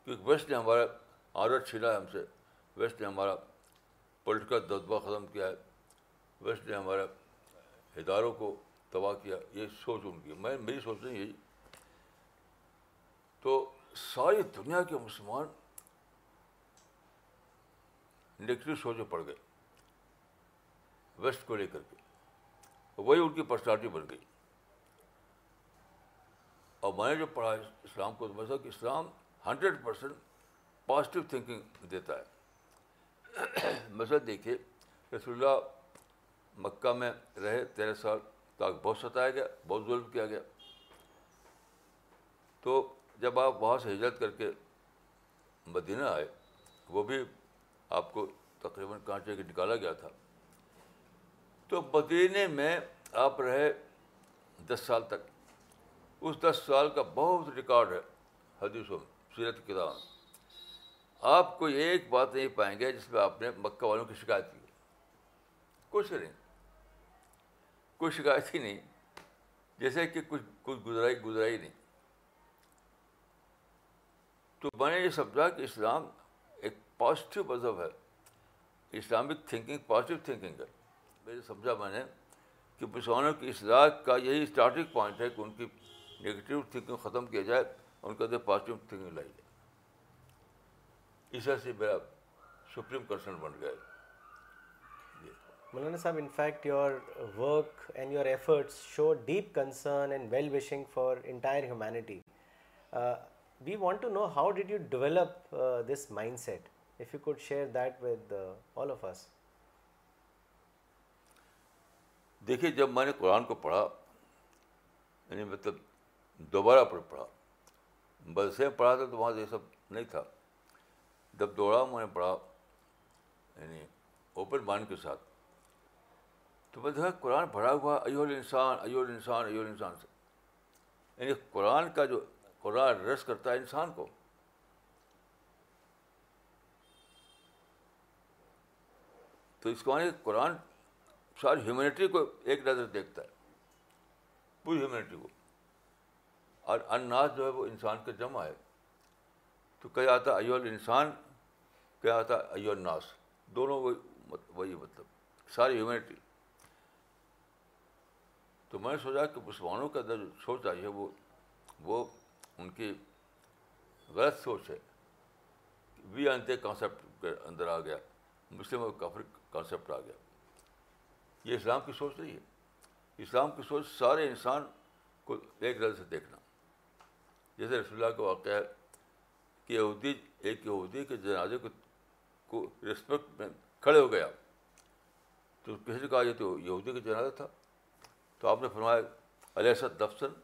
[SPEAKER 2] کیونکہ ویسٹ نے ہمارا عادت ہے ہم سے ویسٹ نے ہمارا پولیٹیکل دبدبہ ختم کیا ہے ویسٹ نے ہمارے اداروں کو تباہ کیا یہ سوچ ان کی میں میری سوچ نہیں یہی تو ساری دنیا کے مسلمان نگیٹو سوچ میں گئے ویسٹ کو لے کر کے وہی ان کی پرسنالٹی بن گئی اور میں نے جو پڑھا اسلام کو سمجھا کہ اسلام ہنڈریڈ پرسینٹ پازیٹیو تھنکنگ دیتا ہے مثلاً دیکھیے رسول اللہ مکہ میں رہے تیرہ سال تاکہ بہت ستایا گیا بہت ظلم کیا گیا تو جب آپ وہاں سے ہجرت کر کے مدینہ آئے وہ بھی آپ کو تقریباً کانچے کے نکالا گیا تھا تو مدینہ میں آپ رہے دس سال تک اس دس سال کا بہت ریکارڈ ہے حدیثوں میں سیرت کتاب میں آپ کو ایک بات نہیں پائیں گے جس میں آپ نے مکہ والوں کی شکایت کی کچھ نہیں کوئی شکایت ہی نہیں جیسے کہ کچھ کچھ گزرائی گزرائی نہیں تو میں نے یہ سمجھا کہ اسلام ایک پازیٹیو مذہب ہے اسلامک تھنکنگ پازیٹیو تھنکنگ ہے میں نے سمجھا میں نے کہ مسلمانوں کی اصلاح کا یہی اسٹارٹنگ پوائنٹ ہے کہ ان کی نگیٹیو تھنکنگ ختم کیا جائے ان کے اندر پازیٹیو تھنکنگ لائی جائے اسی سے میرا سپریم کنسرن بن گیا
[SPEAKER 1] Maulana Sahab in fact your work and your efforts show deep concern and well wishing for entire humanity we want to know how did you develop this mind set if you could share that with all of us
[SPEAKER 2] دیکھیے جب میں نے قرآن کو پڑھا یعنی مطلب دوبارہ پڑھا بس سے پڑھا تھا تو وہاں یہ سب نہیں تھا جب دوڑا میں نے پڑھا یعنی اوپن مائنڈ کے ساتھ تو میں دیکھا قرآن بھرا ہوا ایول انسان ایول انسان ایول انسان سے یعنی قرآن کا جو قرآن رس کرتا ہے انسان کو تو اس کو قرآن ساری ہیومینٹی کو ایک نظر دیکھتا ہے پوری ہیومینٹی کو اور اناس جو ہے وہ انسان کا جمع ہے تو کہا جاتا ایول انسان کیا آتا ہے الناس دونوں وہی وہی مطلب ساری ہیومینٹی تو میں نے سوچا کہ مسلمانوں کے اندر جو سوچ آئی ہے وہ وہ ان کی غلط سوچ ہے وی انتے کانسیپٹ کے اندر آ گیا مسلم اور کافر کانسیپٹ آ گیا یہ اسلام کی سوچ نہیں ہے اسلام کی سوچ سارے انسان کو ایک نظر سے دیکھنا جیسے رسول اللہ کا واقعہ ہے کہ یہودی ایک یہودی کے جنازے کو کو ریسپیکٹ میں کھڑے ہو گیا تو کسی نے کہا یہ تو یہودی کا جنازہ تھا تو آپ نے فرمایا علیہ سد دفسن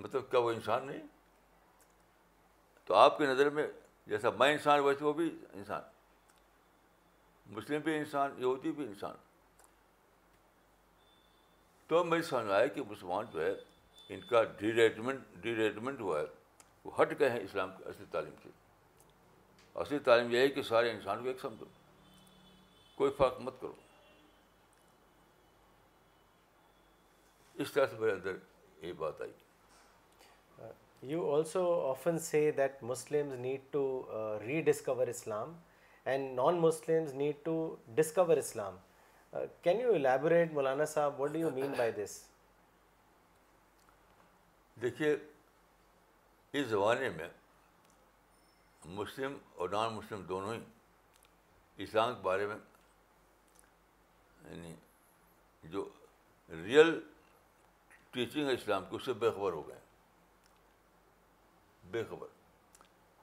[SPEAKER 2] مطلب کیا وہ انسان نہیں تو آپ کی نظر میں جیسا میں انسان ویسے وہ بھی انسان مسلم بھی انسان یہودی بھی انسان تو مجھے سمجھ آیا کہ مسلمان جو ہے ان کا ڈی ریجمنٹ ڈی ریجمنٹ ہوا ہے وہ ہٹ گئے ہیں اسلام کی اصل تعلیم سے اصلی تعلیم یہ ہے کہ سارے انسان کو ایک سمجھو کوئی فرق مت کرو اس طرح سے میرے اندر یہ بات I
[SPEAKER 1] you also often say that Muslim need to rediscover Islam and non need to discover Islam can you elaborate Maulana Sahab what do you mean by this
[SPEAKER 2] دیکھیے اس زمانے میں مسلم اور نان مسلم دونوں ہی اسلام کے بارے میں یعنی جو ریئل ٹیچنگ ہے اسلام کی اس سے بے خبر ہو گئے بے خبر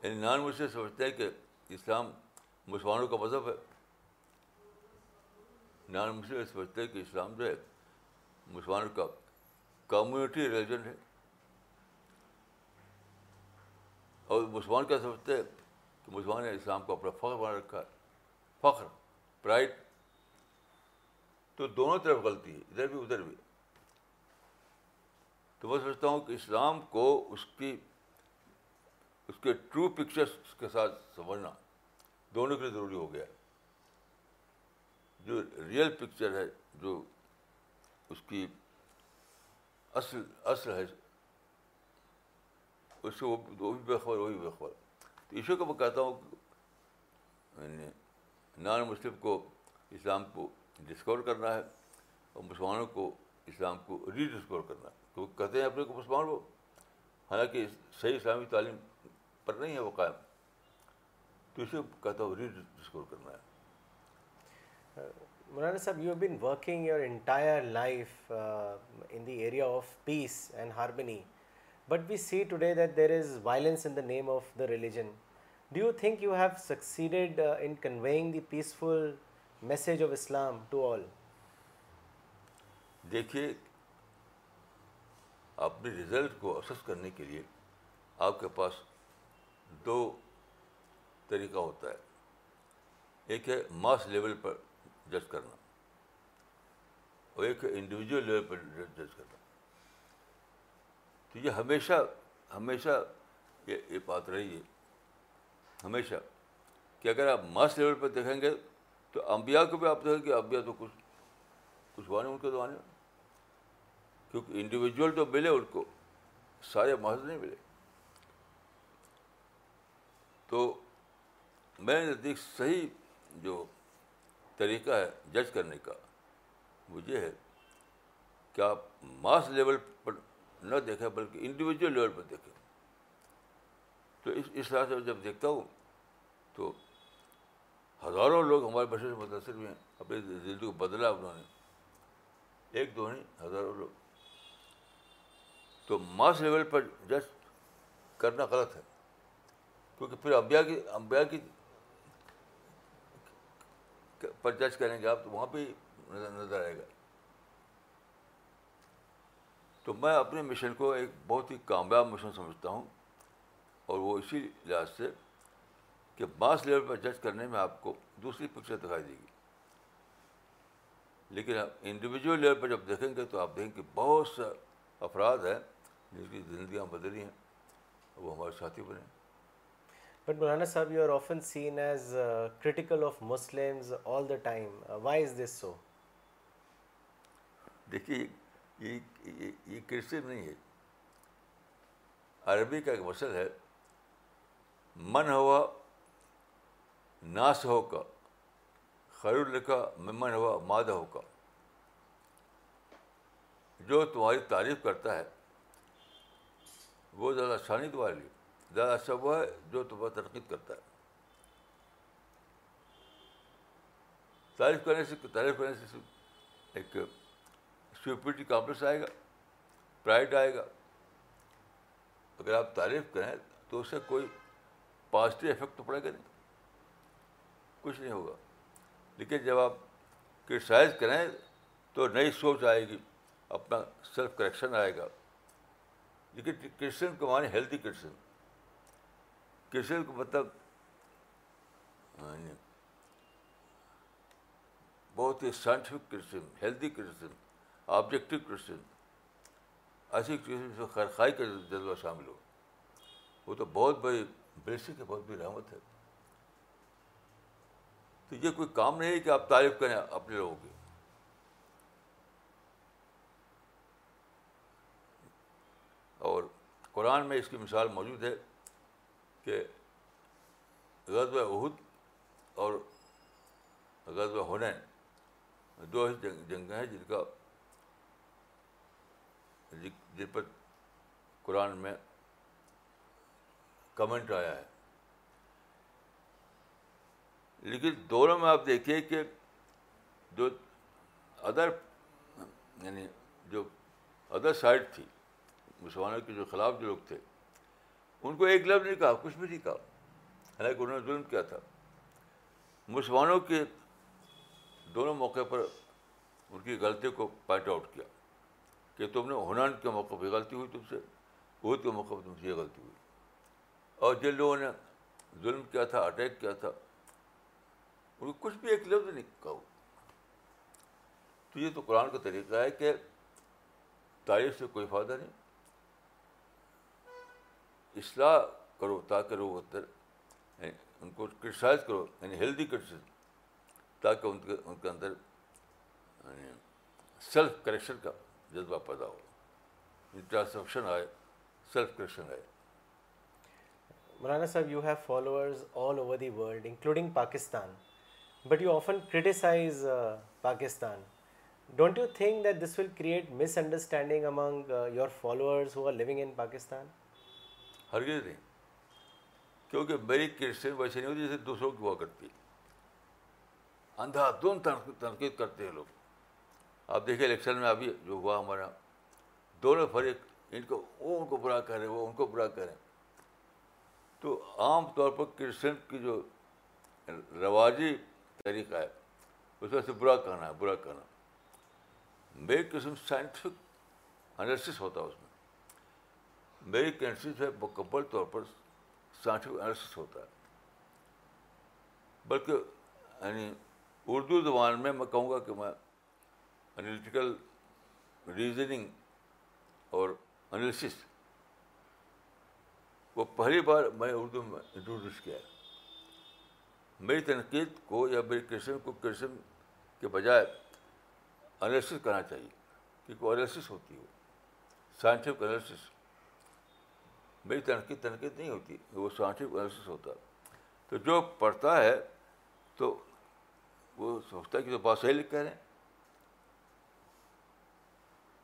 [SPEAKER 2] یعنی نان مسلم سمجھتے ہیں کہ اسلام مسلمانوں کا مذہب ہے نان مسلم سمجھتے ہیں کہ اسلام جو ہے مسلمانوں کا کمیونٹی ریلیجن ہے اور مسلمان کیا سمجھتے ہیں تو مسلمان نے اسلام کو اپنا فخر بنا رکھا ہے فخر پرائڈ تو دونوں طرف غلطی ہے ادھر بھی ادھر بھی تو میں سمجھتا ہوں کہ اسلام کو اس کی اس کے ٹرو پکچرس کے ساتھ سمجھنا دونوں کے لیے ضروری ہو گیا ہے جو ریئل پکچر ہے جو اس کی اصل اصل ہے اس سے وہ بھی بے خبر وہ بھی بے خبر تو اسی کو میں کہتا ہوں یعنی نان مسلم کو اسلام کو ڈسکور کرنا ہے اور مسلمانوں کو اسلام کو ری ڈسکور کرنا ہے تو کہتے ہیں اپنے کو مسلمان کو حالانکہ صحیح اسلامی تعلیم پر نہیں ہے وہ قائم تو اسے کہتا ہوں ری ڈسکور کرنا ہے
[SPEAKER 1] Maulana Sahab you been working your entire life in the area of peace and harmony but we see today that there is violence in the name of the religion do you think you have succeeded in conveying the peaceful message of Islam to all
[SPEAKER 2] دیکھیے اپنے result کو افسر کرنے کے لیے آپ کے پاس دو طریقہ ہوتا ہے ایک ہے ماس لیول پر جج کرنا اور ایک ہے انڈیویجول لیول پر جج کرنا تو یہ ہمیشہ ہمیشہ یہ یہ بات رہی ہے ہمیشہ کہ اگر آپ ماس لیول پہ دیکھیں گے تو امبیا کو بھی آپ دیکھیں گے امبیا تو کچھ کچھ ہوا نہیں ان کے تو آنے میں کیونکہ انڈیویجول تو ملے ان کو سارے ماس نہیں ملے تو میں دیکھ صحیح جو طریقہ ہے جج کرنے کا وہ یہ ہے کہ آپ ماس لیول نہ دیکھے بلکہ انڈیویجول لیول پر دیکھے تو اس اس طرح سے جب دیکھتا ہوں تو ہزاروں لوگ ہمارے بچے سے متاثر ہوئے ہیں اپنی زندگی کو بدلا انہوں نے ایک دو نہیں ہزاروں لوگ تو ماس لیول پر جج کرنا غلط ہے کیونکہ پھر امبیا کی امبیا کی پر جج کریں گے آپ تو وہاں پہ نظر آئے گا تو میں اپنے مشن کو ایک بہت ہی کامیاب مشن سمجھتا ہوں اور وہ اسی لحاظ سے کہ ماس لیول پر جج کرنے میں آپ کو دوسری پکچر دکھائی دے گی لیکن انڈیویجول لیول پر جب دیکھیں گے تو آپ دیکھیں کہ بہت سے افراد ہیں جن کی زندگیاں بدلی ہیں وہ ہمارے ساتھی بنے
[SPEAKER 1] but Maulana Sahab you are often seen as of all the time why is this so
[SPEAKER 2] دیکھیے یہ کرسچن نہیں ہے عربی کا ایک مسل ہے من ہوا ناس ہو کا خیر لکھا ہوا مادہ ہو کا جو تمہاری تعریف کرتا ہے وہ زیادہ تمہارے لیے زیادہ اچھا وہ ہے جو تمہارا ترقی کرتا ہے تعریف کرنے سے تعریف کرنے سے ایک سیپورٹی کامپلیکس آئے گا پرائڈ آئے گا اگر آپ تعریف کریں تو اس سے کوئی پازیٹیو افیکٹ تو پڑے گا نہیں کچھ نہیں ہوگا لیکن جب آپ کرٹیسائز کریں تو نئی سوچ آئے گی اپنا سیلف کریکشن آئے گا لیکن کرسچن کو مانے ہیلدی کرسچن کرسچن کو مطلب ہاں جی، بہت ہی scientific criticism healthy criticism objective criticism ایسی خیرخائی کا جذبہ شامل ہو وہ تو بہت بڑی بیسک ہے بہت بڑی رحمت ہے تو یہ کوئی کام نہیں ہے کہ آپ تعریف کریں اپنے لوگوں کی اور قرآن میں اس کی مثال موجود ہے کہ غزب و عہد اور غزب و دو ایسی جنگیں ہیں جن کا جن پر قرآن میں کمنٹ آیا ہے لیکن دونوں میں آپ دیکھیے کہ جو ادر یعنی جو ادر سائڈ تھی مسلمانوں کے جو خلاف جو لوگ تھے ان کو ایک لفظ نہیں کہا کچھ بھی نہیں کہا حالانکہ انہوں نے ظلم کیا تھا مسلمانوں کے دونوں موقع پر ان کی غلطی کو پوائنٹ آؤٹ کیا کہ تم نے ہنن کے موقع پہ غلطی ہوئی تم سے بہت کے موقع پہ تم سے یہ غلطی ہوئی اور جن لوگوں نے ظلم کیا تھا اٹیک کیا تھا ان کو کچھ بھی ایک لفظ نہیں کہو تو یہ تو قرآن کا طریقہ ہے کہ تاریخ سے کوئی فائدہ نہیں اصلاح کرو تاکہ لوگ اندر یعنی ان کو کرٹیسائز کرو یعنی ہیلدی کرٹیسائز تاکہ ان کے ان کے اندر سیلف یعنی کریکشن کا جذبہ پیدا ہو انٹراسپشن آئے سیلف کریشن آئے
[SPEAKER 1] Maulana Sahab you have followers all over the world including Pakistan but you often criticise Pakistan don't you think that this will create misunderstanding among your followers who are living in Pakistan
[SPEAKER 2] ہرگز نہیں کیونکہ میری Christian ویسے نہیں ہوتی جیسے دوسروں کی ہوا کرتی اندھا دھند تنقید کرتے ہیں لوگ آپ دیکھیے الیکشن میں ابھی جو ہوا ہمارا دونوں فریق ان کو وہ ان کو برا کہہ رہے وہ ان کو برا کہہ رہے تو عام طور پر کرسچن کی جو رواجی طریقہ ہے اس میں سے برا کہنا ہے برا کہنا میری قسم سائنٹیفک انالسس ہوتا ہے اس میں میری ہے مکمل طور پر سائنٹیفک انالسس ہوتا ہے بلکہ یعنی اردو زبان میں میں کہوں گا کہ میں انالیٹیکل ریزننگ اور انالسس وہ پہلی بار میں اردو میں انٹروڈیوس کیا ہے میری تنقید کو یا میری کرشن کو کرشن کے بجائے انالیسس کرنا چاہیے کیونکہ انالسس ہوتی ہو سائنٹیفک انالیسس میری تنقید تنقید نہیں ہوتی وہ سائنٹیفک انالیسس ہوتا تو جو پڑھتا ہے تو وہ سوچتا ہے کہ بات صحیح لکھ رہے ہیں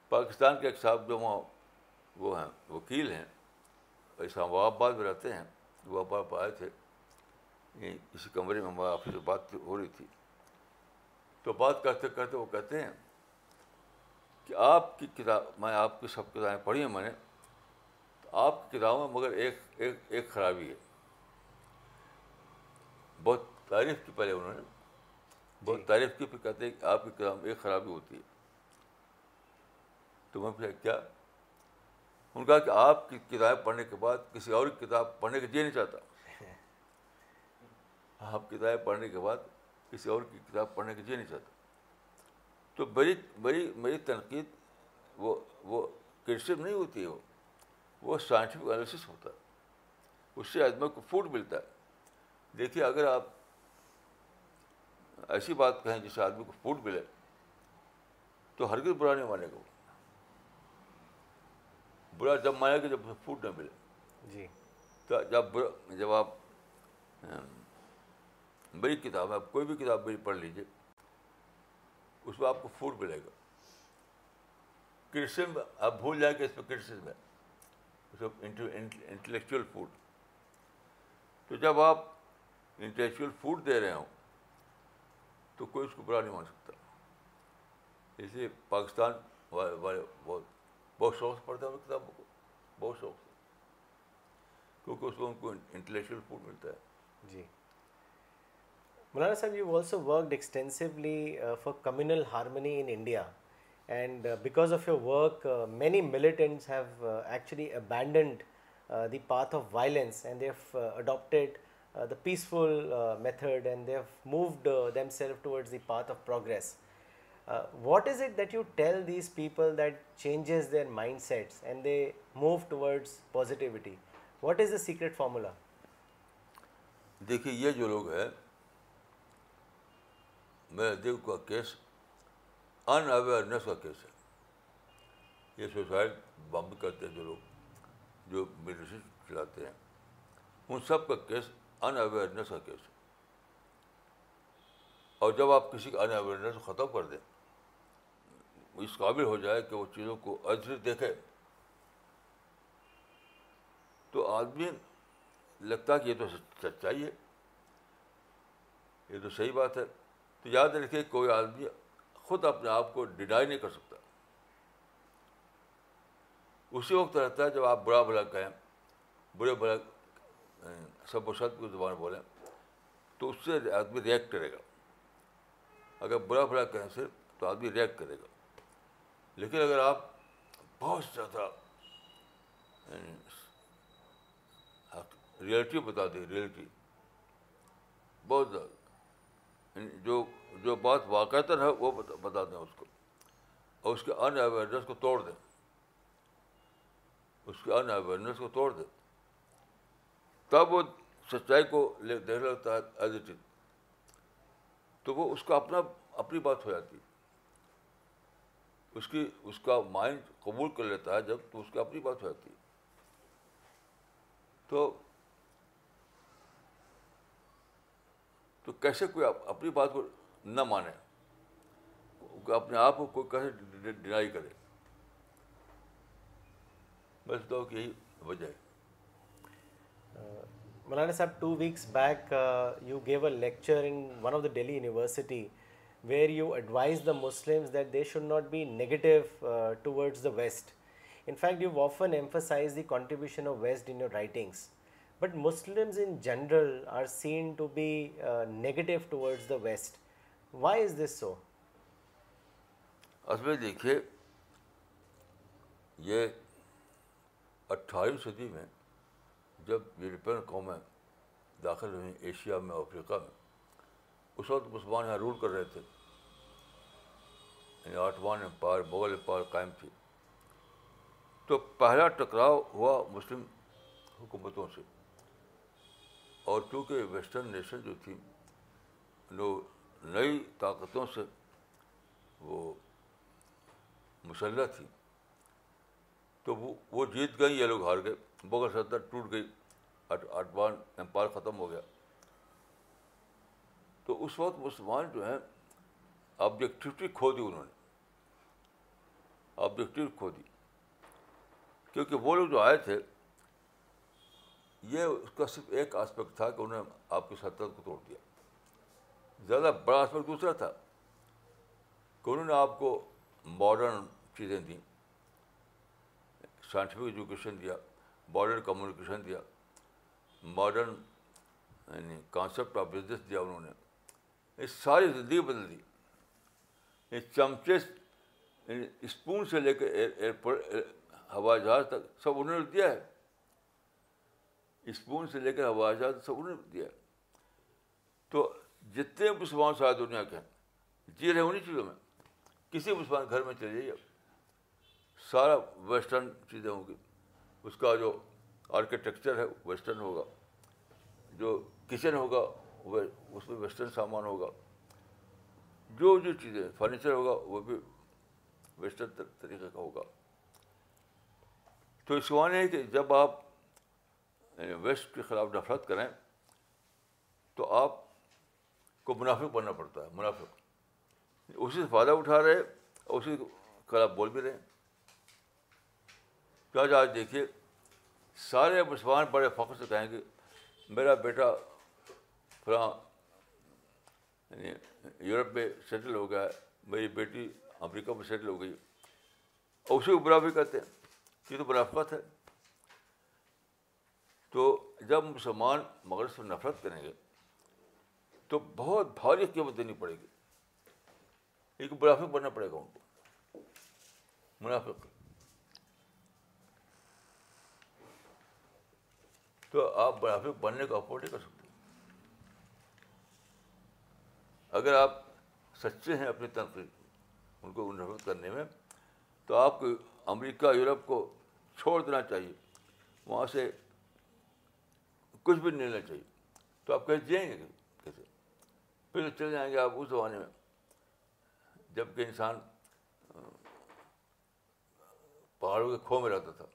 [SPEAKER 2] پاکستان کے ایک صاحب جو وہاں وہ ہیں وکیل ہیں ایسا آباد میں رہتے ہیں واب آپ آئے تھے اسی یعنی کمرے میں ہمارے آفس سے بات ہو رہی تھی تو بات کرتے کرتے وہ کہتے ہیں کہ آپ کی کتاب میں آپ کی سب کتابیں پڑھی ہیں میں نے آپ کی کتابوں میں مگر ایک ایک ایک خرابی ہے بہت تعریف کی پہلے انہوں نے بہت جی۔ تعریف کی پھر کہتے ہیں کہ آپ کی کتاب ایک خرابی ہوتی ہے تو میں پوچھا کیا ان کا کہ آپ کی کتابیں پڑھنے کے بعد کسی اور کتاب پڑھنے کے لیے نہیں چاہتا آپ کتابیں پڑھنے کے بعد کسی اور کی کتاب پڑھنے جی *laughs* کے جی نہیں چاہتا تو بڑی بڑی میری تنقید وہ وہ کرسم نہیں ہوتی وہ وہ سائنٹیفک انالیسس ہوتا ہے اس سے آدمی کو فوڈ ملتا ہے دیکھیے اگر آپ ایسی بات کہیں جس سے آدمی کو فوڈ ملے تو ہرگز مانے گا وہ برا جب مانے گا جب فوڈ نہ ملے
[SPEAKER 1] جی
[SPEAKER 2] تو جب برا جب آپ میری کتاب ہے آپ کوئی بھی کتاب میری پڑھ لیجیے اس میں آپ کو فوڈ ملے گا کرسم آپ بھول جائیں گے اس پہ کرسم ہے اس میں انٹلیکچوئل فوڈ تو جب آپ انٹلیکچوئل فوڈ دے رہے ہوں تو کوئی اس کو برا نہیں مان سکتا اس لیے پاکستان والے بہت بہت بہت شوق شوق سے سے ان ان کتابوں کو کو کیونکہ اس انٹلیکچوئل فوڈ ملتا ہے
[SPEAKER 1] جی Maulana Sahab you also worked extensively for communal harmony India and and because of of your work many militants have actually abandoned the path violence adapted the peaceful method and moved them self towards the path of progress what is it you tell these people that changes then mind sets move to positivity what is the secret formula
[SPEAKER 2] دیکھیے یہ جو لوگ ہیں میرے دیو کا case unawareness کا case ہے یہ سوسائڈ بمبے کرتے ہیں جو لوگ جو میڈیسن چلاتے ہیں ان سب کا کیس ان اویئرنیس کا کیس ہے اور جب آپ کسی کا ان اویئرنیس ختم کر دیں اس قابل ہو جائے کہ وہ چیزوں کو عضرت دیکھے تو آدمی لگتا کہ یہ تو سچائی ہے یہ تو صحیح بات ہے تو یاد رکھے کوئی آدمی خود اپنے آپ کو ڈینائی نہیں کر سکتا اسی وقت رہتا ہے جب آپ برا بھلا کہیں برے بھلا سب و شد کی زبان بولیں تو اس سے آدمی ریئیکٹ کرے گا اگر برا بھلا کہیں صرف تو آدمی ریئیکٹ کرے گا لیکن اگر آپ بہت زیادہ یعنی ریئلٹی بتا دیں ریئلٹی بہت زیادہ یعنی جو جو بات واقع تر ہے وہ بتا دیں اس کو اور اس کے ان اویئرنیس کو توڑ دیں اس کے ان اویئرنیس کو توڑ دیں تب وہ سچائی کو دیکھنے لگتا ہے ایز اٹ از تو وہ اس کا اپنا اپنی بات ہو جاتی ہے اس کی اس کا مائنڈ قبول کر لیتا ہے جب تو اس کی اپنی بات ہو جاتی ہے تو تو کیسے کوئی اپنی بات کو نہ مانے اپنے آپ کو کوئی کیسے ڈینائی کرے تو یہی وجہ ہے
[SPEAKER 1] Maulana Sahab two weeks back you gave a lecture in one of the Delhi University where you advise the Muslim that they should not be negative towards the west in fact you often emphasise the contribution of west in your writings but Muslims in general are seen to be negative towards the west why is this so
[SPEAKER 2] اصل دیکھیے یہ اٹھارہویں صدی میں جب European قومیں داخل ہوئیں ایشیا میں افریقہ میں اس وقت مسلمان یہاں رول کر رہے تھے یعنی آٹوان امپائر مغل امپائر قائم تھی تو پہلا ٹکراؤ ہوا مسلم حکومتوں سے اور چونکہ ویسٹرن نیشن جو تھی جو نئی طاقتوں سے وہ مسلح تھی تو وہ جیت گئی یہ لوگ ہار گئے مغل سلطنت ٹوٹ گئی آٹوان امپائر ختم ہو گیا تو اس وقت مسلمان جو ہیں آبجیکٹیوٹی کھو دی انہوں نے آبجیکٹیو کھو دی کیونکہ وہ لوگ جو آئے تھے یہ اس کا صرف ایک آسپیکٹ تھا کہ انہوں نے آپ کی سطح کو توڑ دیا زیادہ بڑا آسپیکٹ دوسرا تھا کہ انہوں نے آپ کو ماڈرن چیزیں دیں سائنٹیفک ایجوکیشن دیا ماڈرن کمیونیکیشن دیا ماڈرن یعنی کانسیپٹ آف بزنس دیا انہوں نے ساری زندگی بدل دی چمچے اسپون یعنی سے لے کے ایئرپورٹ ہوائی جہاز تک سب انہوں نے دیا ہے اسپون سے لے کے ہوائی جہاز سب انہوں نے دیا ہے تو جتنے مسلمان ساری سارے دنیا کے ہیں جی رہے انہیں چیزوں میں کسی مسلمان گھر میں چلے جائیے سارا ویسٹرن چیزیں ہوں گی اس کا جو آرکیٹیکچر ہے ویسٹرن ہوگا جو کچن ہوگا اس میں ویسٹرن سامان ہوگا جو جو چیزیں فرنیچر ہوگا وہ بھی ویسٹرن طریقے کا ہوگا تو کو یہ ہے کہ جب آپ ویسٹ یعنی کے خلاف نفرت کریں تو آپ کو منافق بننا پڑتا ہے منافق اسی سے فائدہ اٹھا رہے اور اسی خلاف بول بھی رہے کیا آج دیکھیے سارے مسلمان بڑے فخر سے کہیں گے میرا بیٹا فلاں یعنی یورپ میں سیٹل ہو گیا میری بیٹی امریکہ میں سیٹل ہو گئی اور اسے بھی کہتے ہیں یہ تو برافت ہے تو جب مسلمان مغرب سے نفرت کریں گے تو بہت بھاری قیمت دینی پڑے گی ایک منافق بننا پڑے گا ان کو منافق تو آپ منافق بننے کا افورڈ نہیں کر سکتے اگر آپ سچے ہیں اپنی تنقید ان کو نفرت کرنے میں تو آپ کو امریکہ یورپ کو چھوڑ دینا چاہیے وہاں سے کچھ بھی نہیں لینا چاہیے تو آپ کیسے جائیں گے کیسے پھر چلے جائیں گے آپ اس زمانے میں جب کہ انسان پہاڑوں کے کھو میں رہتا تھا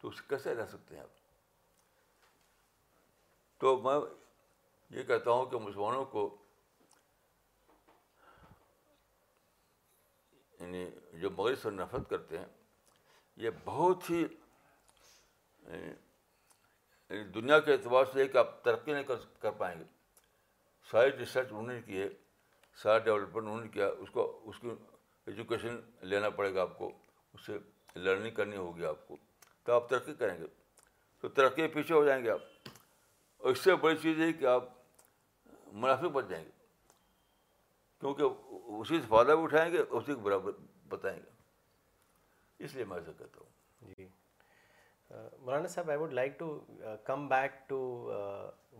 [SPEAKER 2] تو اس کیسے رہ سکتے ہیں آپ تو میں یہ کہتا ہوں کہ مسلمانوں کو یعنی جو مغرب سے نفرت کرتے ہیں یہ بہت ہی یعنی، یعنی دنیا کے اعتبار سے ایک کہ آپ ترقی نہیں کر پائیں گے ساری ریسرچ انہوں نے کی ہے سارا ڈیولپمنٹ انہوں نے کیا اس کو اس کی ایجوکیشن لینا پڑے گا آپ کو اس سے لرننگ کرنی ہوگی آپ کو تو آپ ترقی کریں گے تو ترقی پیچھے ہو جائیں گے آپ اور اس سے بڑی چیز یہ ہے کہ آپ منافع بچ جائیں گے کیونکہ اسی سے فائدہ بھی اٹھائیں گے اسی کو برابر بتائیں گے اس لیے میں ایسا کہتا ہوں
[SPEAKER 1] جی مولانا صاحب I would like to come back to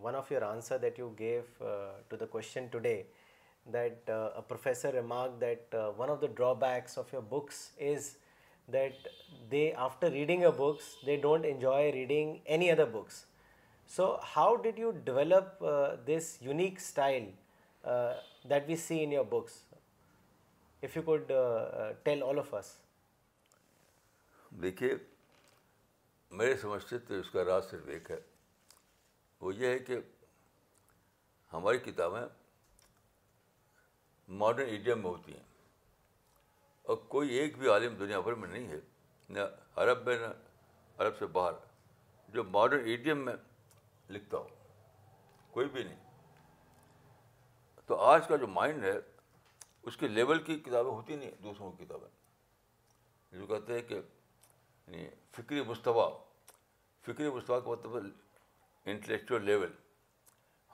[SPEAKER 1] one of your answer that you gave to the question today that professor remark that one of the drawbacks of your books is that they after reading a books they don't enjoy reading any other books so how did you develop this unique style that we see in books if you could tell all of us
[SPEAKER 2] دیکھیے میرے سمجھتے تو اس کا راز صرف ایک ہے وہ یہ ہے کہ ہماری کتابیں ماڈرن ایڈیم میں ہوتی ہیں اور کوئی ایک بھی عالم دنیا بھر میں نہیں ہے نہ عرب میں نہ عرب سے باہر جو ماڈرن ایڈیم میں لکھتا ہو کوئی بھی نہیں تو آج کا جو مائنڈ ہے اس کے لیول کی کتابیں ہوتی نہیں دوسروں کی کتابیں جو کہتے ہیں کہ یعنی فکری مصطفیٰ فکری مصطفیٰ کا مطلب انٹلیکچوئل لیول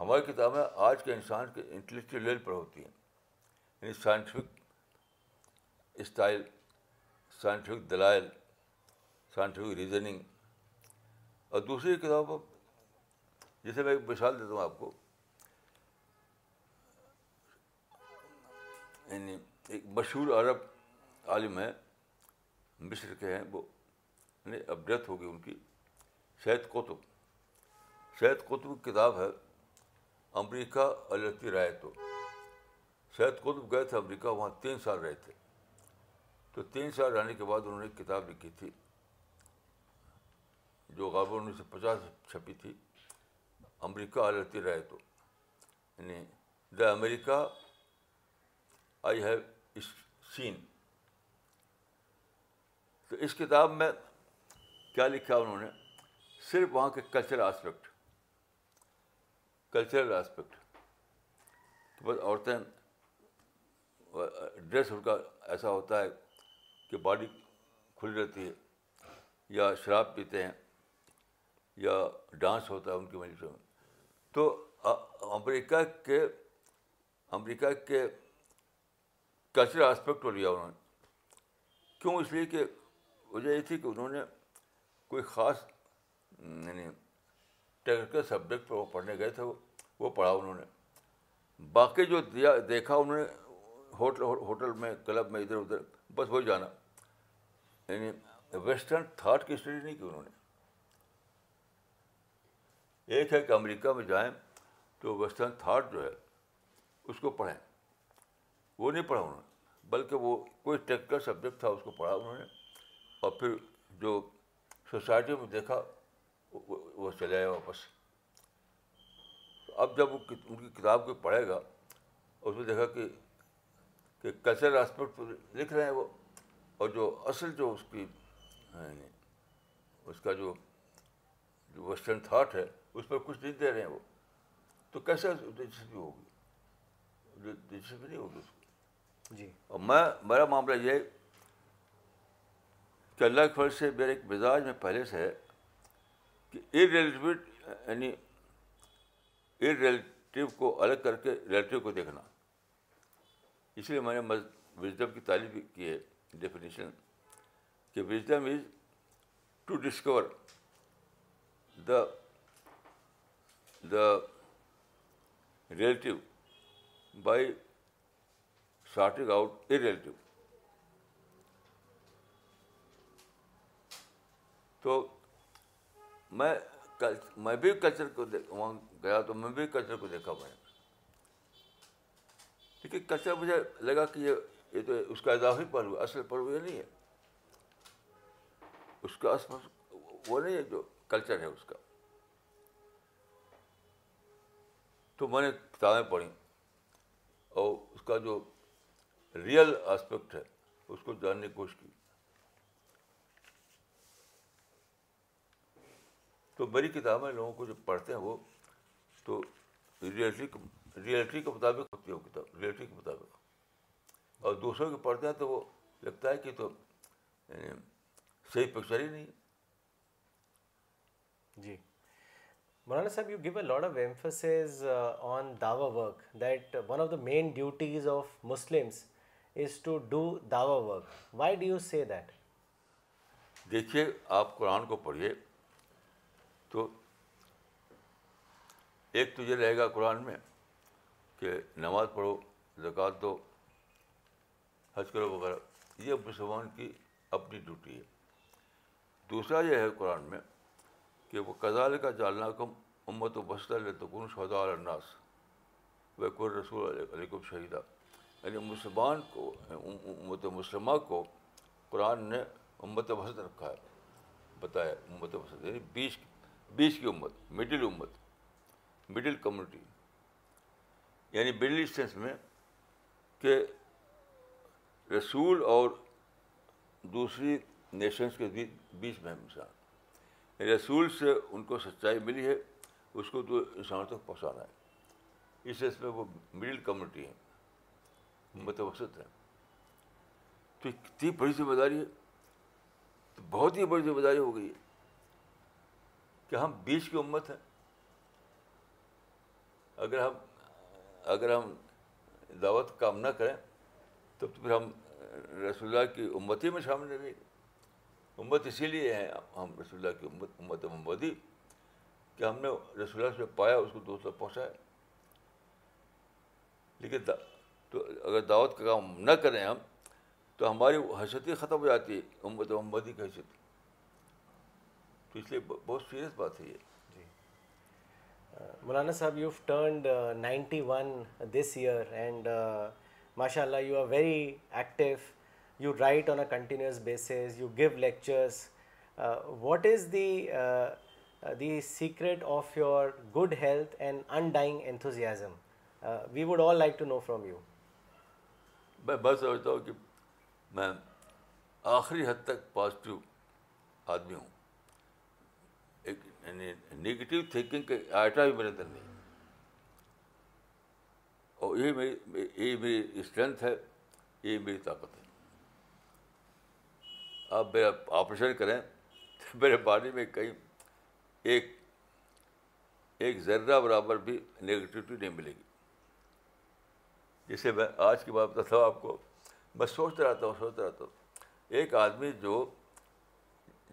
[SPEAKER 2] ہماری کتابیں آج کے انسان کے انٹلیکچوئل لیول پر ہوتی ہیں یعنی سائنٹیفک اسٹائل سائنٹیفک دلائل سائنٹیفک ریزننگ اور دوسری کتاب جسے میں ایک مثال دیتا ہوں آپ کو یعنی ایک مشہور عرب عالم ہے مصر کے ہیں وہ یعنی اب ڈیتھ ہوگی ان کی شہد قطب شہد قطب کی کتاب ہے امریکہ الرتی رائے تو شہد قطب گئے تھے امریکہ وہاں تین سال رہے تھے تو تین سال رہنے کے بعد انہوں نے کتاب لکھی تھی جو غالب انیس سو پچاس چھپی تھی امریکہ التی رائے تو یعنی دا امریکہ آئی ہیو اس سین تو اس کتاب میں کیا لکھا انہوں نے صرف وہاں کے کلچرل آسپیکٹ کلچرل آسپیکٹ تو بس عورتیں ڈریس ان کا ایسا ہوتا ہے کہ باڈی کھل رہتی ہے یا شراب پیتے ہیں یا ڈانس ہوتا ہے ان کی مجھے میں تو امریکہ کے امریکہ کے کلچرل آسپیکٹ کو لیا انہوں نے کیوں اس لیے کہ وجہ یہ تھی کہ انہوں نے کوئی خاص یعنی ٹیکنیکل سبجیکٹ وہ پڑھنے گئے تھے وہ وہ پڑھا انہوں نے باقی جو دیا دیکھا انہوں نے ہوٹل ہوٹل میں کلب میں ادھر ادھر بس وہی جانا یعنی ویسٹرن تھاٹ کی اسٹڈی نہیں کی انہوں نے ایک ہے کہ امریکہ میں جائیں تو ویسٹرن تھاٹ جو ہے اس کو پڑھیں وہ نہیں پڑھا انہوں نے بلکہ وہ کوئی ٹیکنیکل سبجیکٹ تھا اس کو پڑھا انہوں نے اور پھر جو سوسائٹی میں دیکھا وہ چلے آئے واپس اب جب وہ ان کی کتاب کو پڑھے گا اس میں دیکھا کہ کہ کلچرل آسپیکٹ لکھ رہے ہیں وہ اور جو اصل جو اس کی اس کا جو ویسٹرن تھاٹ ہے اس پر کچھ نہیں دے رہے ہیں وہ تو کیسے دلچسپی ہوگی دلچسپی نہیں ہوگی اس کو
[SPEAKER 1] جی
[SPEAKER 2] اور میں میرا معاملہ یہ کہ اللہ کے فرض سے میرے ایک مزاج میں پہلے سے ہے کہ ار ریلیٹیو یعنی ار ریلیٹیو کو الگ کر کے ریلیٹیو کو دیکھنا اس لیے میں نے وزڈم کی تعریف کی ہے ڈیفینیشن کہ wisdom is to discover the the relative by out relative تو میں میں بھی کلچر کو وہاں گیا تو میں بھی کلچر کو دیکھا میں نے کلچر مجھے لگا کہ یہ یہ تو اس کا اضافی پہلو اصل پہلو یہ نہیں ہے اس کا اصل وہ نہیں ہے جو کلچر ہے اس کا تو میں نے کتابیں پڑھیں اور اس کا جو ریئل آسپیکٹ ہے اس کو جاننے کی کوشش کی تو میری کتابیں لوگوں کو جب پڑھتے ہیں وہ تو ریئلٹی ریئلٹی کے مطابق ہوتی ہے وہ کتاب ریئلٹی کے مطابق اور دوسروں کے پڑھتے ہیں تو وہ لگتا ہے کہ تو یعنی صحیح پکچر ہی نہیں
[SPEAKER 1] جی مولانا صاحب you gave a lot of emphasis on Dawa work that one of the main duties of Muslims is to do do Dawa work why you say that
[SPEAKER 2] دیکھیے آپ قرآن کو پڑھیے تو ایک تو یہ رہے گا قرآن میں کہ نماز پڑھو زکوٰۃ دو حج کرو وغیرہ یہ مسلمان کی اپنی ڈیوٹی ہے دوسرا یہ ہے قرآن میں کہ وہ کزال کا جالنا کم امت و بستہ لے تو کن شہدا الناس بے رسول علیکم شہیدہ یعنی مسلمان کو امت مسلمہ کو قرآن نے امت وسط رکھا ہے بتایا امت وسط یعنی بیچ بیچ کی امت مڈل امت مڈل کمیونٹی یعنی مڈل سینس میں کہ رسول اور دوسری نیشنس کے بیچ میں انسان یعنی رسول سے ان کو سچائی ملی ہے اس کو تو انسانوں تک پہنچانا ہے اس سینس میں وہ مڈل کمیونٹی ہیں متوسط ہے تو اتنی بڑی ذمہ داری ہے تو بہت ہی بڑی ذمہ داری ہو گئی ہے کہ ہم بیچ کی امت ہے اگر ہم اگر ہم دعوت کام نہ کریں تب تو پھر ہم رسول اللہ کی امت ہی میں شامل رہے گی امت اسی لیے ہے ہم رسول اللہ کی امت امت محمدی کہ ہم نے رسول اللہ سے پایا اس کو دوست پہنچایا لیکن اگر دعوت کا کام نہ کریں ہم تو ہماری ہی ختم ہو جاتی ہے امت کی حیثیت تو اس لیے بہت سیریس بات ہے یہ
[SPEAKER 1] جی۔ مولانا صاحب you turned ninety one this year and ماشاء اللہ you are very active you write on a continuous basis you give lectures what is the secret of your good health and undying enthusiasm we would all like to know from you
[SPEAKER 2] میں میں سمجھتا ہوں کہ میں آخری حد تک positive آدمی ہوں ایک نگیٹیو یعنی تھینکنگ کے آئٹا بھی میرے اندر نہیں اور یہ میری یہ میری اسٹرینتھ ہے یہ میری طاقت ہے آپ میرا آپریشن کریں تو میرے باڈی میں کہیں ایک ایک ذرہ برابر بھی نگیٹیوٹی نہیں ملے گی جسے میں آج کی بات بتاتا ہوں آپ کو میں سوچتا رہتا ہوں سوچتا رہتا ہوں ایک آدمی جو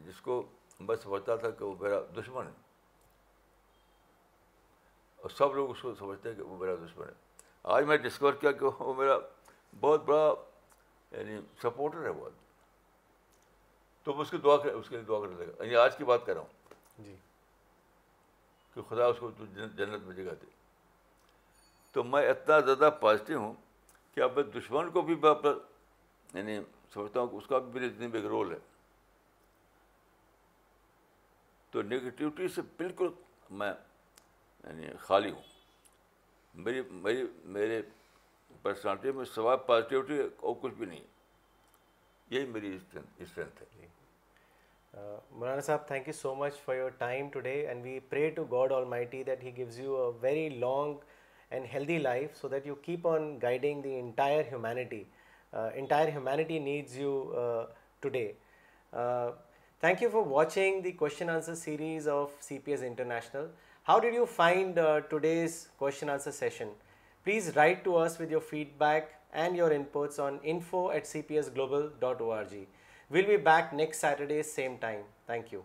[SPEAKER 2] جس کو میں سمجھتا تھا کہ وہ میرا دشمن ہے اور سب لوگ اس کو سمجھتے ہیں کہ وہ میرا دشمن ہے آج میں ڈسکور کیا کہ وہ میرا بہت بڑا یعنی سپورٹر ہے وہ آدمی تو میں اس کی دعا کر اس کے لیے دعا کرنے لگا یعنی آج کی بات کر رہا ہوں
[SPEAKER 1] جی
[SPEAKER 2] کہ خدا اس کو جنت میں جگہ دے تو میں اتنا زیادہ پازیٹیو ہوں کہ اب میں دشمن کو بھی میں یعنی سمجھتا ہوں کہ اس کا بھی میری زندگی میں ایک رول ہے تو نگیٹیوٹی سے بالکل میں یعنی خالی ہوں میری میری میرے پرسنالٹی میں سوائے پازیٹیوٹی اور کچھ بھی نہیں یہی میری اسٹرینتھ ہے
[SPEAKER 1] جی۔ مولانا صاحب thank you so much for your time today and we pray to God almighty that he gives you a very long and healthy life so that you keep on guiding the entire humanity. Uh, entire humanity needs you uh, today. Uh, thank you for watching the question answer series of CPS International. How did you find today's question answer session? Please write to us with your feedback and your inputs on info@cpsglobal.org. We'll be back next Saturday, same time. Thank you.